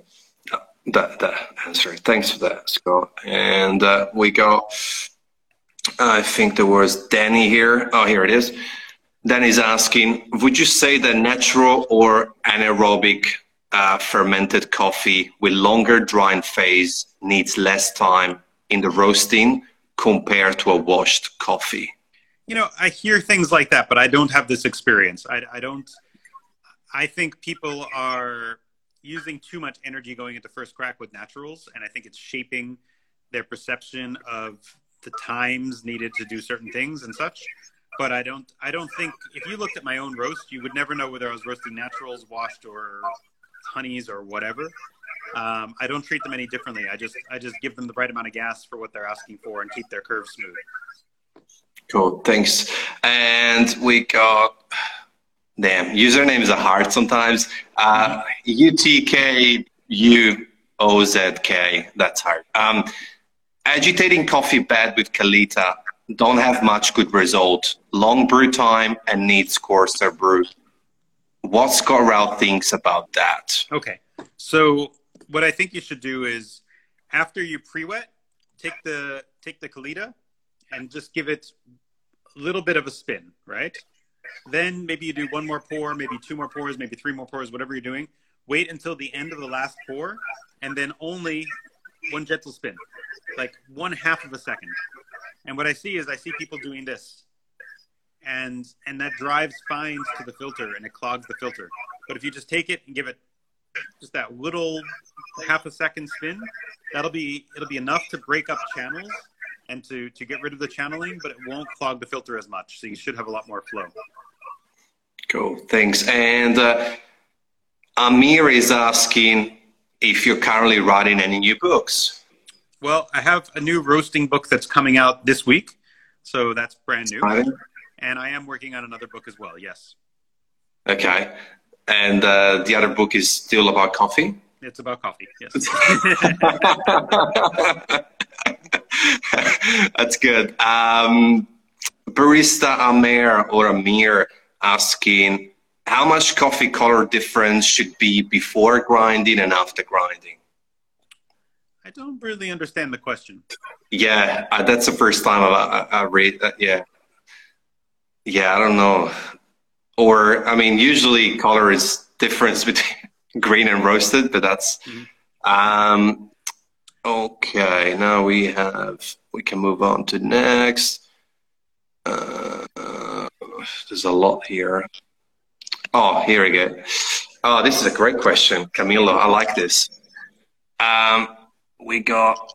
S1: that that answer. Thanks for that, Scott. And uh, we got, I think there was Danny here. Oh, here it is. Danny's asking, would you say that natural or anaerobic uh, fermented coffee with longer drying phase needs less time in the roasting compared to a washed coffee?
S2: You know, I hear things like that, but I don't have this experience. I, I don't. I think people are using too much energy going into first crack with naturals, and I think it's shaping their perception of the times needed to do certain things and such. But I don't, I don't think if you looked at my own roast, you would never know whether I was roasting naturals, washed, or honeys or whatever. Um, I don't treat them any differently. I just, I just give them the right amount of gas for what they're asking for and keep their curves smooth.
S1: Cool, thanks. And we got Damn, usernames are hard sometimes. Uh, UTK UOZK, that's hard. Um, agitating coffee bad with Kalita don't have much good result. Long brew time and needs coarser brew. What Scott Rao thinks about that?
S2: Okay, so what I think you should do is after you pre-wet, take the take the Kalita and just give it a little bit of a spin, right? Then maybe you do one more pour, maybe two more pours, maybe three more pours, whatever you're doing. Wait until the end of the last pour, and then only one gentle spin, like one half of a second. And what I see is I see people doing this, and and that drives fines to the filter and it clogs the filter. But if you just take it and give it just that little half a second spin, that'll be it'll be enough to break up channels and to to get rid of the channeling, but it won't clog the filter as much. So you should have a lot more flow.
S1: Cool, thanks. And uh, Amir is asking if you're currently writing any new books.
S2: Well, I have a new roasting book that's coming out this week, so that's brand new. And I am working on another book as well. Yes.
S1: Okay. And uh, the other book is still about coffee.
S2: It's about coffee. Yes.
S1: That's good. Um, barista Amir or Amir asking how much coffee color difference should be before grinding and after grinding.
S2: I don't really understand the question.
S1: Yeah, uh, that's the first time I, I, I read that. Yeah, yeah, I don't know. Or I mean, usually color is difference between green and roasted, but that's. Mm-hmm. Um, okay, now we have. We can move on to next. Uh, uh, there's a lot here. Oh, here we go. Oh, this is a great question, Camilo. I like this. Um, we got.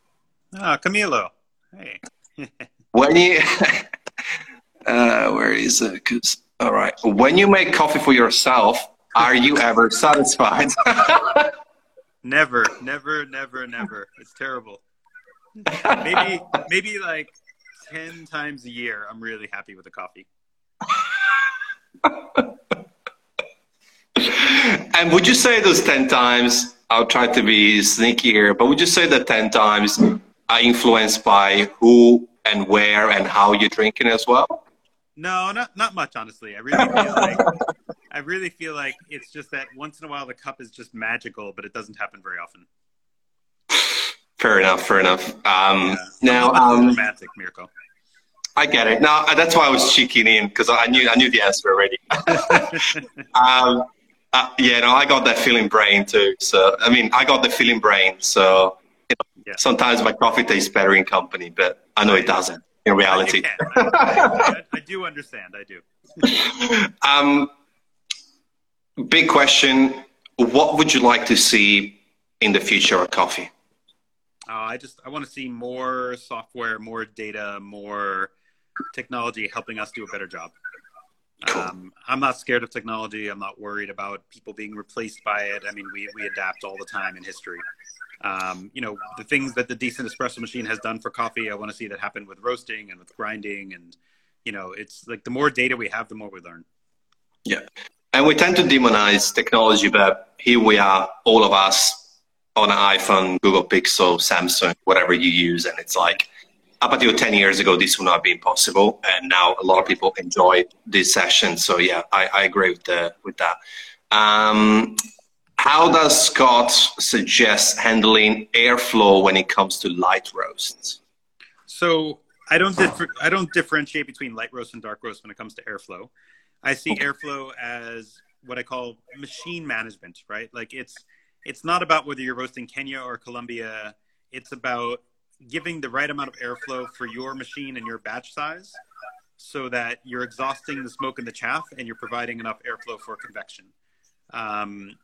S2: Ah, Camilo. Hey.
S1: when you. uh, where is it? Cause, all right. When you make coffee for yourself, are you ever satisfied?
S2: never, never, never, never. It's terrible. maybe, maybe like ten times a year. I'm really happy with the coffee.
S1: and would you say those ten times? I'll try to be sneaky here, but would you say that ten times are influenced by who and where and how you're drinking as well?
S2: No, not not much, honestly. I really feel like I really feel like it's just that once in a while the cup is just magical, but it doesn't happen very often.
S1: Fair enough. Fair enough. Um,
S2: yeah.
S1: Now, um,
S2: romantic, Mirko.
S1: I get it. Now that's why I was cheeking in because I knew I knew the answer already. um, uh, yeah, no, I got that feeling brain too. So I mean, I got the feeling brain. So you know, yeah. sometimes my coffee tastes better in company, but I know it doesn't in reality.
S2: I, I, I, do understand. I do.
S1: um, big question: What would you like to see in the future of coffee?
S2: Uh, I just I want to see more software, more data, more technology helping us do a better job. Cool. Um, I'm not scared of technology. I'm not worried about people being replaced by it. I mean, we, we adapt all the time in history. Um, you know, the things that the decent espresso machine has done for coffee, I want to see that happen with roasting and with grinding. And, you know, it's like the more data we have, the more we learn.
S1: Yeah. And we tend to demonize technology, but here we are, all of us on an iPhone, Google Pixel, Samsung, whatever you use. And it's like, up until 10 years ago, this would not been possible. And now a lot of people enjoy this session. So yeah, I, I agree with, the, with that. Um, how does Scott suggest handling airflow when it comes to light roasts?
S2: So I don't I don't differentiate between light roast and dark roast when it comes to airflow. I see airflow as what I call machine management, right? Like it's it's not about whether you're roasting Kenya or Colombia. It's about giving the right amount of airflow for your machine and your batch size so that you're exhausting the smoke and the chaff and you're providing enough airflow for convection. Um,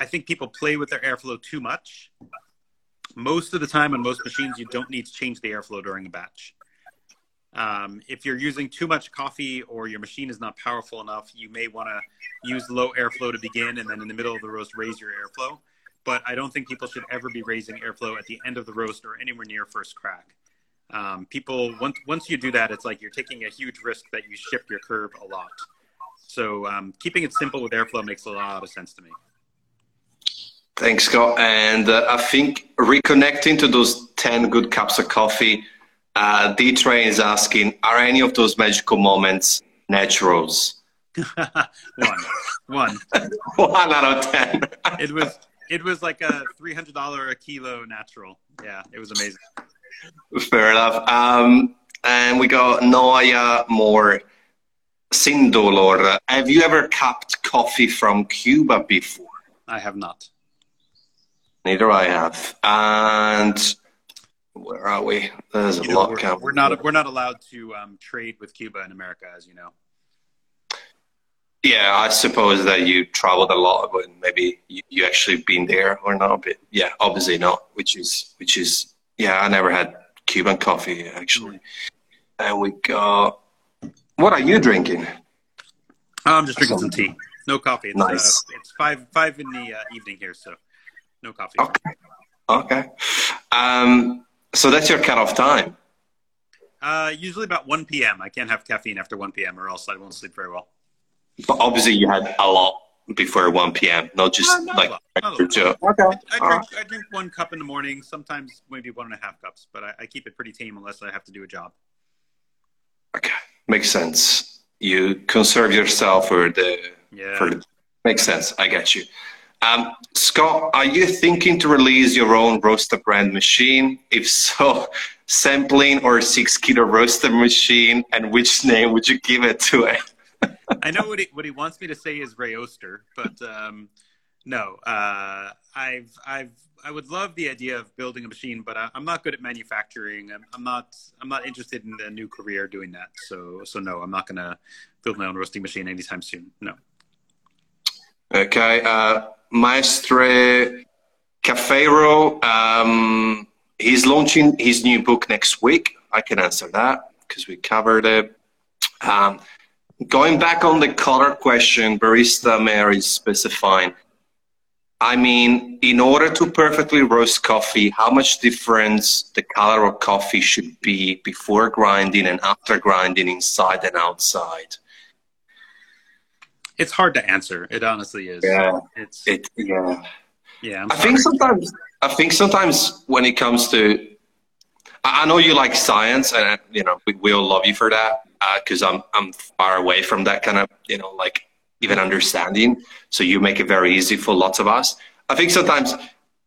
S2: I think people play with their airflow too much. Most of the time on most machines, you don't need to change the airflow during a batch. Um, if you're using too much coffee or your machine is not powerful enough, you may want to use low airflow to begin and then in the middle of the roast raise your airflow but I don't think people should ever be raising airflow at the end of the roast or anywhere near first crack. Um, people once once you do that, it's like you're taking a huge risk that you shift your curve a lot. So um, keeping it simple with airflow makes a lot of sense to me.
S1: Thanks, Scott. And uh, I think reconnecting to those 10 good cups of coffee, uh, D-Train is asking, are any of those magical moments naturals?
S2: one. One.
S1: One out of 10.
S2: it was it was like a three hundred dollar a kilo natural. Yeah, it was amazing.
S1: Fair enough. Um, and we got Noia More Sindolor. Have you ever cupped coffee from Cuba before?
S2: I have not.
S1: Neither I have. And where are we? There's a you know, lot.
S2: We're, we're, not. We're not allowed to um, trade with Cuba in America, as you know.
S1: yeah, I suppose that you traveled a lot, but maybe you, you actually been there or not. But yeah, obviously not. Which is which is yeah, I never had Cuban coffee actually. And we got. What are you drinking?
S2: I'm just drinking some tea. No coffee. It's,
S1: Nice.
S2: Uh, it's five five in the uh, evening here, so no coffee.
S1: Okay. Okay. Um, so that's your cutoff time.
S2: Uh, usually about 1 p.m. I can't have caffeine after 1 p.m. or else I won't sleep very well.
S1: But obviously, you had a lot before 1 p.m., not just
S2: Uh, not a
S1: like
S2: lot, not a lot.
S1: Okay.
S2: I, I
S1: All
S2: drink I drink one cup in the morning, sometimes maybe one and a half cups, but I, I keep it pretty tame unless I have to do a job.
S1: Okay. Makes sense. You conserve yourself for the
S2: Yeah.
S1: for the makes sense. I get you. Um, Scott, are you thinking to release your own roaster brand machine? If so, sampling or six kilo roaster machine, and which name would you give it to it?
S2: I know what he what he wants me to say is Ray Oster, but um, no. Uh, I've I've I would love the idea of building a machine, but I, I'm not good at manufacturing. I'm, I'm not I'm not interested in a new career doing that. So so no, I'm not gonna build my own roasting machine anytime soon. No.
S1: Okay, uh, Maestre Cafeiro, um, he's launching his new book next week. I can answer that because we covered it. Um, going back on the color question, Barista Mary is specifying. I mean, in order to perfectly roast coffee, how much difference the color of coffee should be before grinding and after grinding inside and outside?
S2: It's hard to answer. It honestly is.
S1: Yeah.
S2: It's
S1: It, yeah.
S2: yeah. I'm
S1: I think sometimes I think sometimes when it comes to I know you like science and you know we, we all love you for that because I'm I'm far away from that kind of you know like even understanding so you make it very easy for lots of us I think sometimes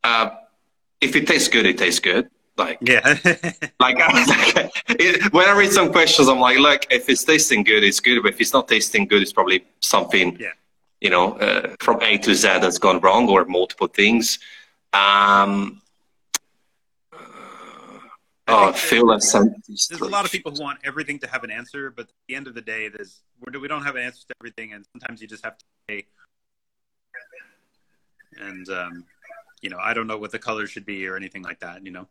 S1: uh, if it tastes good it tastes good like
S2: Yeah.
S1: like it, when I read some questions I'm like look if it's tasting good it's good but if it's not tasting good it's probably something
S2: Yeah.
S1: you know, uh, from A to Z that's gone wrong or multiple things. Um,
S2: I
S1: oh, Phil sent
S2: there's a lot of people who want everything to have an answer, but at the end of the day, there's we're, we don't have an answer to everything, and sometimes you just have to say. And um, you know, I don't know what the color should be or anything like that. You know,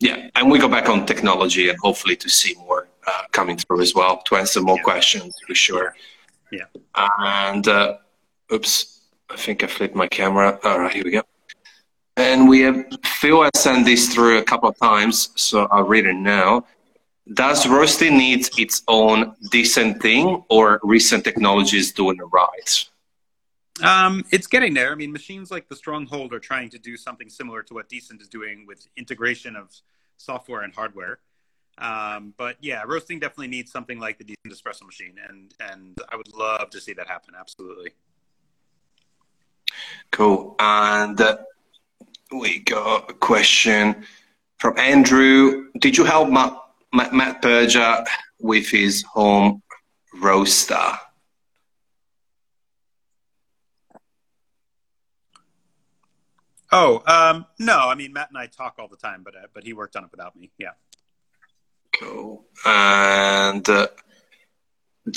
S1: Yeah, and we go back on technology and hopefully to see more uh, coming through as well to answer more
S2: Yeah.
S1: questions for sure.
S2: Yeah.
S1: And uh, oops, I think I flipped my camera. All right, here we go. And we have Phil has sent this through a couple of times, so I'll read it now. Does roasting need its own decent thing, or recent technologies doing it right?
S2: Um, it's getting there. I mean, machines like the Stronghold are trying to do something similar to what Decent is doing with integration of software and hardware. Um, but yeah, roasting definitely needs something like the Decent espresso machine, and and I would love to see that happen. Absolutely.
S1: Cool. And uh, we got a question from Andrew. Did you help Matt, Matt, Matt Perger with his home roaster?
S2: Oh, um, no. I mean, Matt and I talk all the time, but uh, but he worked on it without me. Yeah.
S1: Cool. And uh,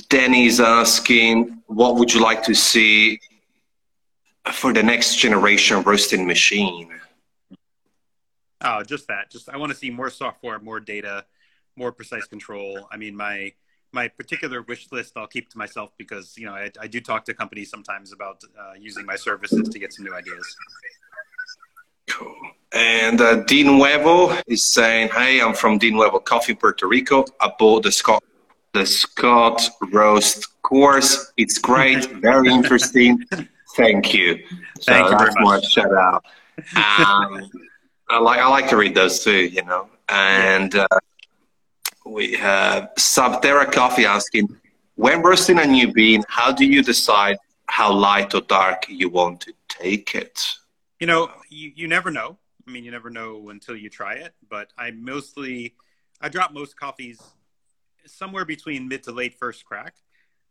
S1: Danny's asking, what would you like to see for the next generation roasting machine?
S2: Oh, just that. Just I want to see more software, more data, more precise control. I mean, my my particular wish list I'll keep to myself because you know I, I do talk to companies sometimes about uh, using my services to get some new ideas.
S1: Cool. And uh, Dean Nuevo is saying, "Hey, I'm from Dean Nuevo Coffee, Puerto Rico. I bought the Scott the Scott roast course. It's great, very interesting. Thank you. So
S2: Thank you very much.
S1: shout out. Um, I like I like to read those too, you know. And uh, we have Subterra Coffee asking, when roasting a new bean, how do you decide how light or dark you want to take it?
S2: You know, you, you never know. I mean, you never know until you try it. But I mostly, I drop most coffees somewhere between mid to late first crack.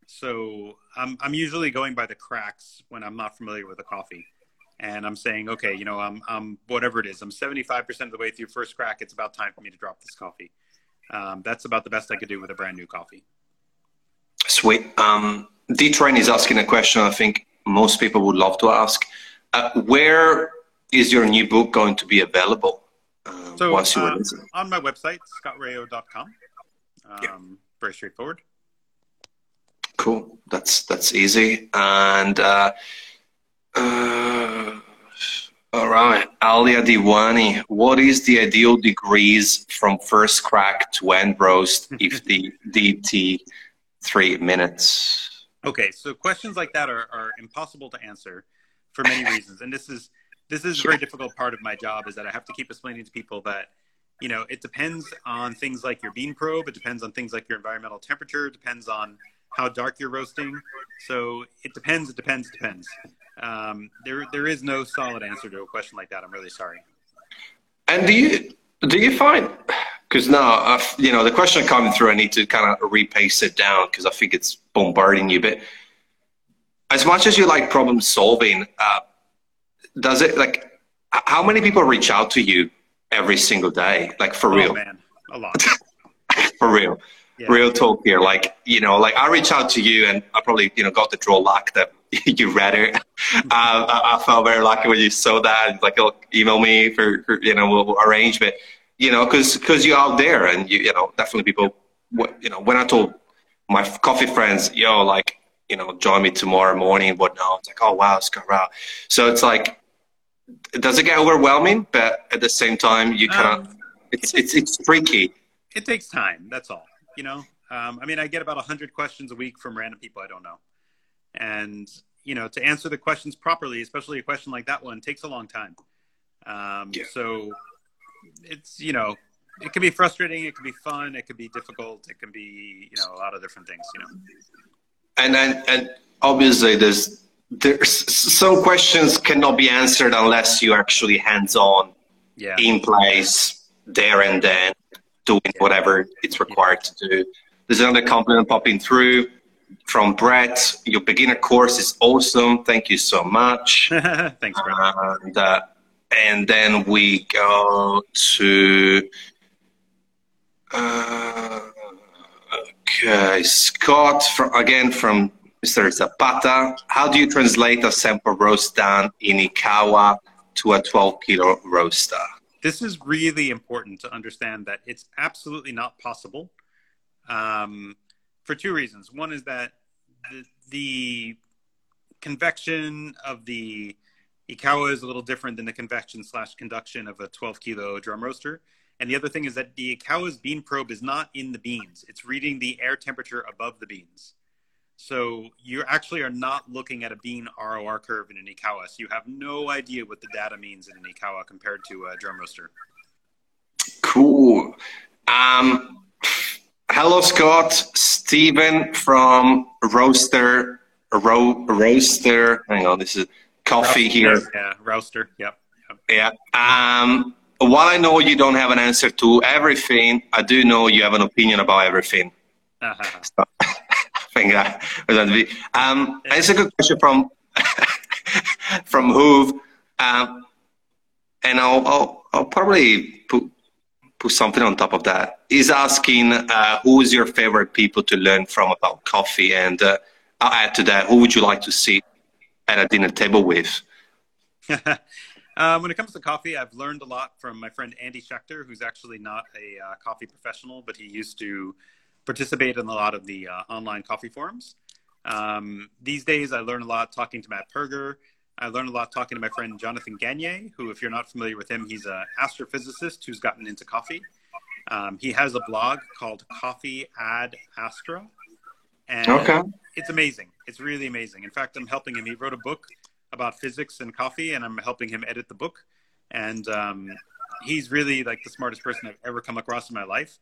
S2: So I'm I'm usually going by the cracks when I'm not familiar with the coffee, and I'm saying, okay, you know, I'm I'm whatever it is, I'm 75 percent of the way through first crack. It's about time for me to drop this coffee. Um, that's about the best I could do with a brand new coffee.
S1: Sweet. Um, D Train is asking a question I think most people would love to ask. Uh, where is your new book going to be available?
S2: Uh, so, once you um, on my website, scottrao.com. Um, yeah. Very straightforward.
S1: Cool. That's that's easy. And uh, uh, all right, Alia Diwani, what is the ideal degrees from first crack to end roast if the DT three minutes?
S2: Okay, so questions like that are, are impossible to answer for many reasons, and this is this is a very difficult part of my job is that I have to keep explaining to people that you know it depends on things like your bean probe, it depends on things like your environmental temperature, it depends on how dark you're roasting. So it depends, it depends, it depends. Um, there there is no solid answer to a question like that. I'm really sorry.
S1: And do you do you find because now, uh, you know, the question coming through, I need to kind of repace it down because I think it's bombarding you. But as much as you like problem solving, uh, does it like how many people reach out to you every single day? Like for
S2: oh,
S1: real?
S2: Man, a lot.
S1: for real. Yeah. Real talk here. Like, you know, like I reach out to you and I probably, you know, got the draw luck that you read it. uh, I, I, felt very lucky when you saw that. Like, oh, email me for, for you know, we'll arrange. But you know, because because you're out there, and you you know, definitely people. You know, when I told my coffee friends, yo, like, you know, join me tomorrow morning, and whatnot. It's like, oh wow, Scott Rao. So it's like, does it get overwhelming? But at the same time, you kind of, um, it's, it's it's tricky.
S2: It takes time. That's all. You know, um, I mean, I get about hundred questions a week from random people I don't know, and you know, to answer the questions properly, especially a question like that one, takes a long time. Um, yeah. So it's you know it can be frustrating it can be fun it can be difficult it can be you know a lot of different things you know
S1: and and, and obviously there's there's some questions cannot be answered unless you actually hands on
S2: yeah.
S1: in place there and then doing yeah. whatever it's required yeah. to do there's another compliment popping through from Brett. Your beginner course is awesome. Thank you so much.
S2: Thanks, Brett.
S1: And, uh, and then we go to uh, okay Scott from, again from Mr. Zapata. How do you translate a sample roast done in Ikawa to a 12 kilo roaster?
S2: This is really important to understand that it's absolutely not possible um, for two reasons. One is that the, the convection of the Ikawa is a little different than the convection slash conduction of a 12 kilo drum roaster. And the other thing is that the Ikawa's bean probe is not in the beans. It's reading the air temperature above the beans. So you actually are not looking at a bean ROR curve in an Ikawa. So you have no idea what the data means in an Ikawa compared to a drum roaster.
S1: Cool. Um, hello, Scott. Stephen from Roaster. Ro- roaster. Hang on, this is coffee here.
S2: Yeah, roaster. Yep.
S1: yep. Yeah. Um, while I know you don't have an answer to everything, I do know you have an opinion about everything. Uh-huh. So, I think that um, it's a good question from from Hoove, um, and I'll, I'll, I'll probably put put something on top of that. He's asking uh, who is your favorite people to learn from about coffee, and uh, I'll add to that. Who would you like to see at a dinner table with?
S2: um, when it comes to coffee, I've learned a lot from my friend Andy Schechter, who's actually not a uh, coffee professional, but he used to participate in a lot of the uh, online coffee forums. Um, these days, I learn a lot talking to Matt Perger. I learn a lot talking to my friend Jonathan Gagné, who, if you're not familiar with him, he's an astrophysicist who's gotten into coffee. Um, he has a blog called Coffee Ad Astra, and okay. it's amazing. It's really amazing. In fact, I'm helping him. He wrote a book about physics and coffee, and I'm helping him edit the book. And um, he's really like the smartest person I've ever come across in my life.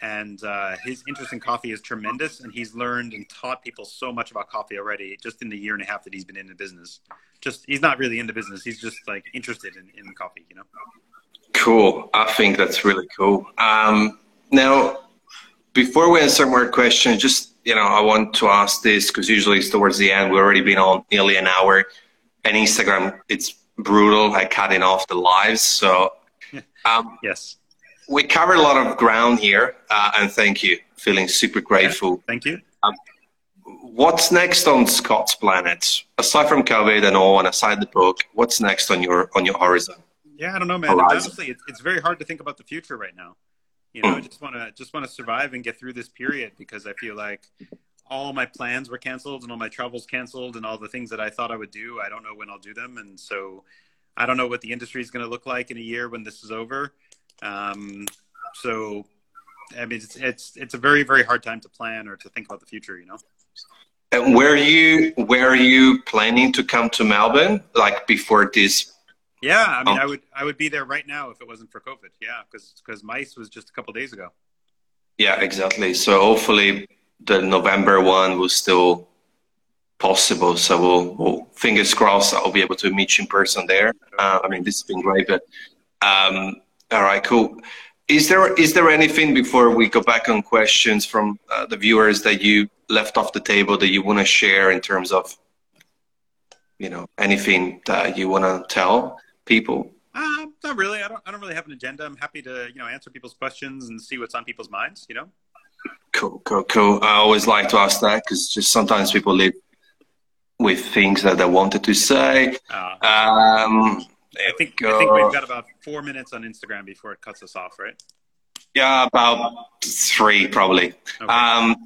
S2: And uh, his interest in coffee is tremendous, and he's learned and taught people so much about coffee already just in the year and a half that he's been in the business. Just he's not really in the business; he's just like interested in, in coffee, you know.
S1: Cool. I think that's really cool. Um, now, before we answer more questions, just you know, I want to ask this because usually it's towards the end. We've already been on nearly an hour, and Instagram it's brutal at cutting off the lives. So,
S2: um, yes,
S1: we covered a lot of ground here, uh, and thank you. Feeling super grateful.
S2: Yeah, thank you.
S1: Um, what's next on Scott's planet? Aside from COVID and all, and aside the book, what's next on your on your horizon?
S2: Yeah, I don't know, man. Horizon. Honestly, it's, it's very hard to think about the future right now. You know, I just want to just want to survive and get through this period because I feel like all my plans were canceled and all my travels canceled and all the things that I thought I would do, I don't know when I'll do them, and so I don't know what the industry is going to look like in a year when this is over. Um, so, I mean, it's, it's it's a very very hard time to plan or to think about the future. You know.
S1: And were you were you planning to come to Melbourne like before this?
S2: Yeah, I mean, oh. I would I would be there right now if it wasn't for COVID. Yeah, because because MICE was just a couple days ago.
S1: Yeah, exactly. So hopefully the November one will still possible. So we'll, we'll fingers crossed I'll be able to meet you in person there. Uh, I mean, this has been great, but um, all right, cool. Is there is there anything before we go back on questions from uh, the viewers that you left off the table that you want to share in terms of you know anything that you want to tell people?
S2: Uh, not really. I don't. I don't really have an agenda. I'm happy to you know answer people's questions and see what's on people's minds. You know.
S1: Cool, cool, cool. I always like to ask that because just sometimes people leave with things that they wanted to say. Uh, um,
S2: I think I think we've got about four minutes on Instagram before it cuts us off, right?
S1: Yeah, about three probably. Okay. Um,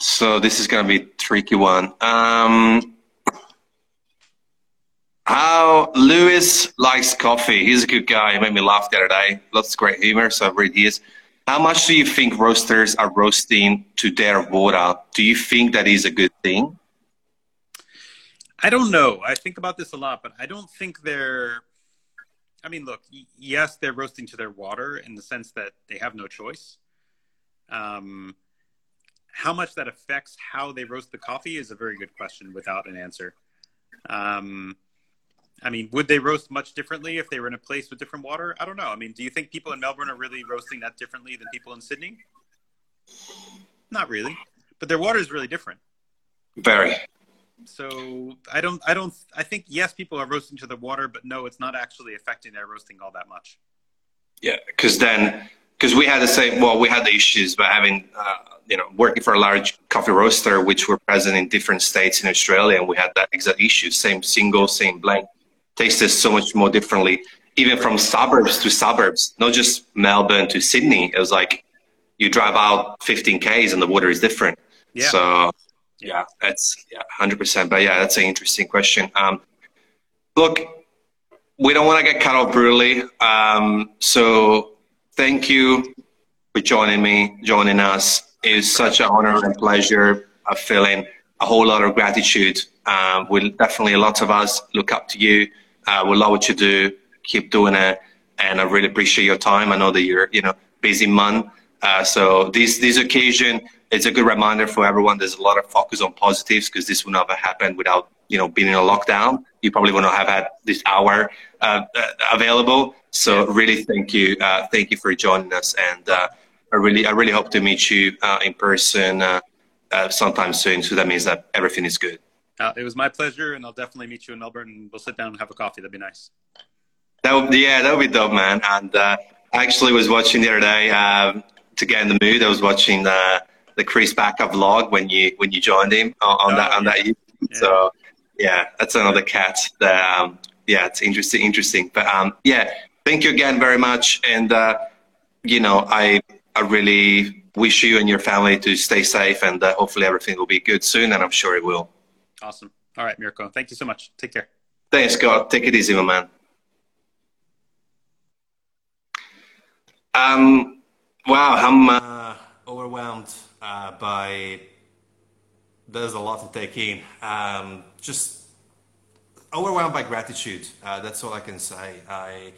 S1: so this is going to be a tricky one. Um, how Lewis likes coffee. He's a good guy. He made me laugh the other day. Lots of great humor, so I've read his. How much do you think roasters are roasting to their water? Do you think that is a good thing?
S2: I don't know. I think about this a lot, but I don't think they're. I mean, look, yes, they're roasting to their water in the sense that they have no choice. Um, how much that affects how they roast the coffee is a very good question without an answer. Um, I mean, would they roast much differently if they were in a place with different water? I don't know. I mean, do you think people in Melbourne are really roasting that differently than people in Sydney? Not really, but their water is really different.
S1: Very.
S2: So I don't, I don't, I think yes, people are roasting to the water, but no, it's not actually affecting their roasting all that much.
S1: Yeah, because then, because we had the same, well, we had the issues by having, uh, you know, working for a large coffee roaster, which were present in different states in Australia, and we had that exact issue, same single, same blend tasted so much more differently, even from suburbs to suburbs, not just Melbourne to Sydney. It was like you drive out 15 Ks and the water is different. Yeah. So, yeah, that's yeah, 100%. But yeah, that's an interesting question. Um, look, we don't want to get cut off brutally. Um, so, thank you for joining me, joining us. It's such an honor and pleasure. of feeling a whole lot of gratitude. Um, we definitely, lots of us look up to you. Uh, we love what you do. Keep doing it, and I really appreciate your time. I know that you're, you know, busy man. Uh, so this this occasion, it's a good reminder for everyone. There's a lot of focus on positives because this would never happen without you know being in a lockdown. You probably would not have had this hour uh, uh available. So really, thank you, uh, thank you for joining us, and uh, I really I really hope to meet you in person sometime soon. So that means that everything is good.
S2: Uh, it was my pleasure, and I'll definitely meet you in Melbourne, and we'll sit down and have a coffee. That'd be nice.
S1: That would, yeah, that would be dope, man. And uh, I actually was watching the other day um, to get in the mood. I was watching the the Chris Baca vlog when you when you joined him on, on oh, that on yeah. that. Yeah. So yeah, that's another cat. That, um, yeah, it's interesting, interesting. But um, yeah, thank you again very much, and uh, you know, I I really wish you and your family to stay safe, and uh, hopefully everything will be good soon, and I'm sure it will.
S2: Awesome. All right, Mirko. Thank you so much. Take care.
S1: Thanks, Scott. Take it easy, my man. Um, wow, I'm uh, overwhelmed uh, by. There's a lot to take in. Um, just overwhelmed by gratitude. Uh, that's all I can say. I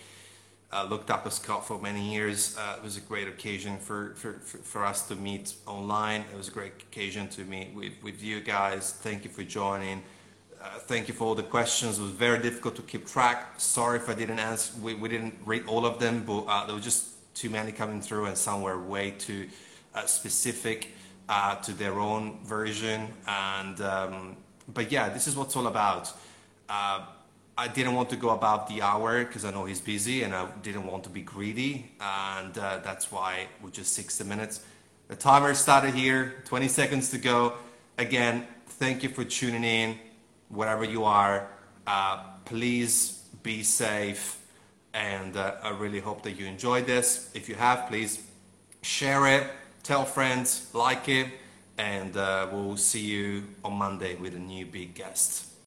S1: uh, looked up to Scott for many years. Uh, it was a great occasion for, for, for, for, us to meet online. It was a great occasion to meet with, with you guys. Thank you for joining. Uh, thank you for all the questions. It was very difficult to keep track. Sorry if I didn't answer. We, we didn't read all of them, but uh, there were just too many coming through, and some were way too uh, specific uh, to their own version. And um, but yeah, this is what's all about I didn't want to go above the hour because I know he's busy and I didn't want to be greedy. And uh, that's why we're just 60 minutes. The timer started here, 20 seconds to go. again, thank you for tuning in, wherever you are. Uh, please be safe, and uh, I really hope that you enjoyed this. If you have, please share it, tell friends, like it, and uh, we'll see you on Monday with a new big guest.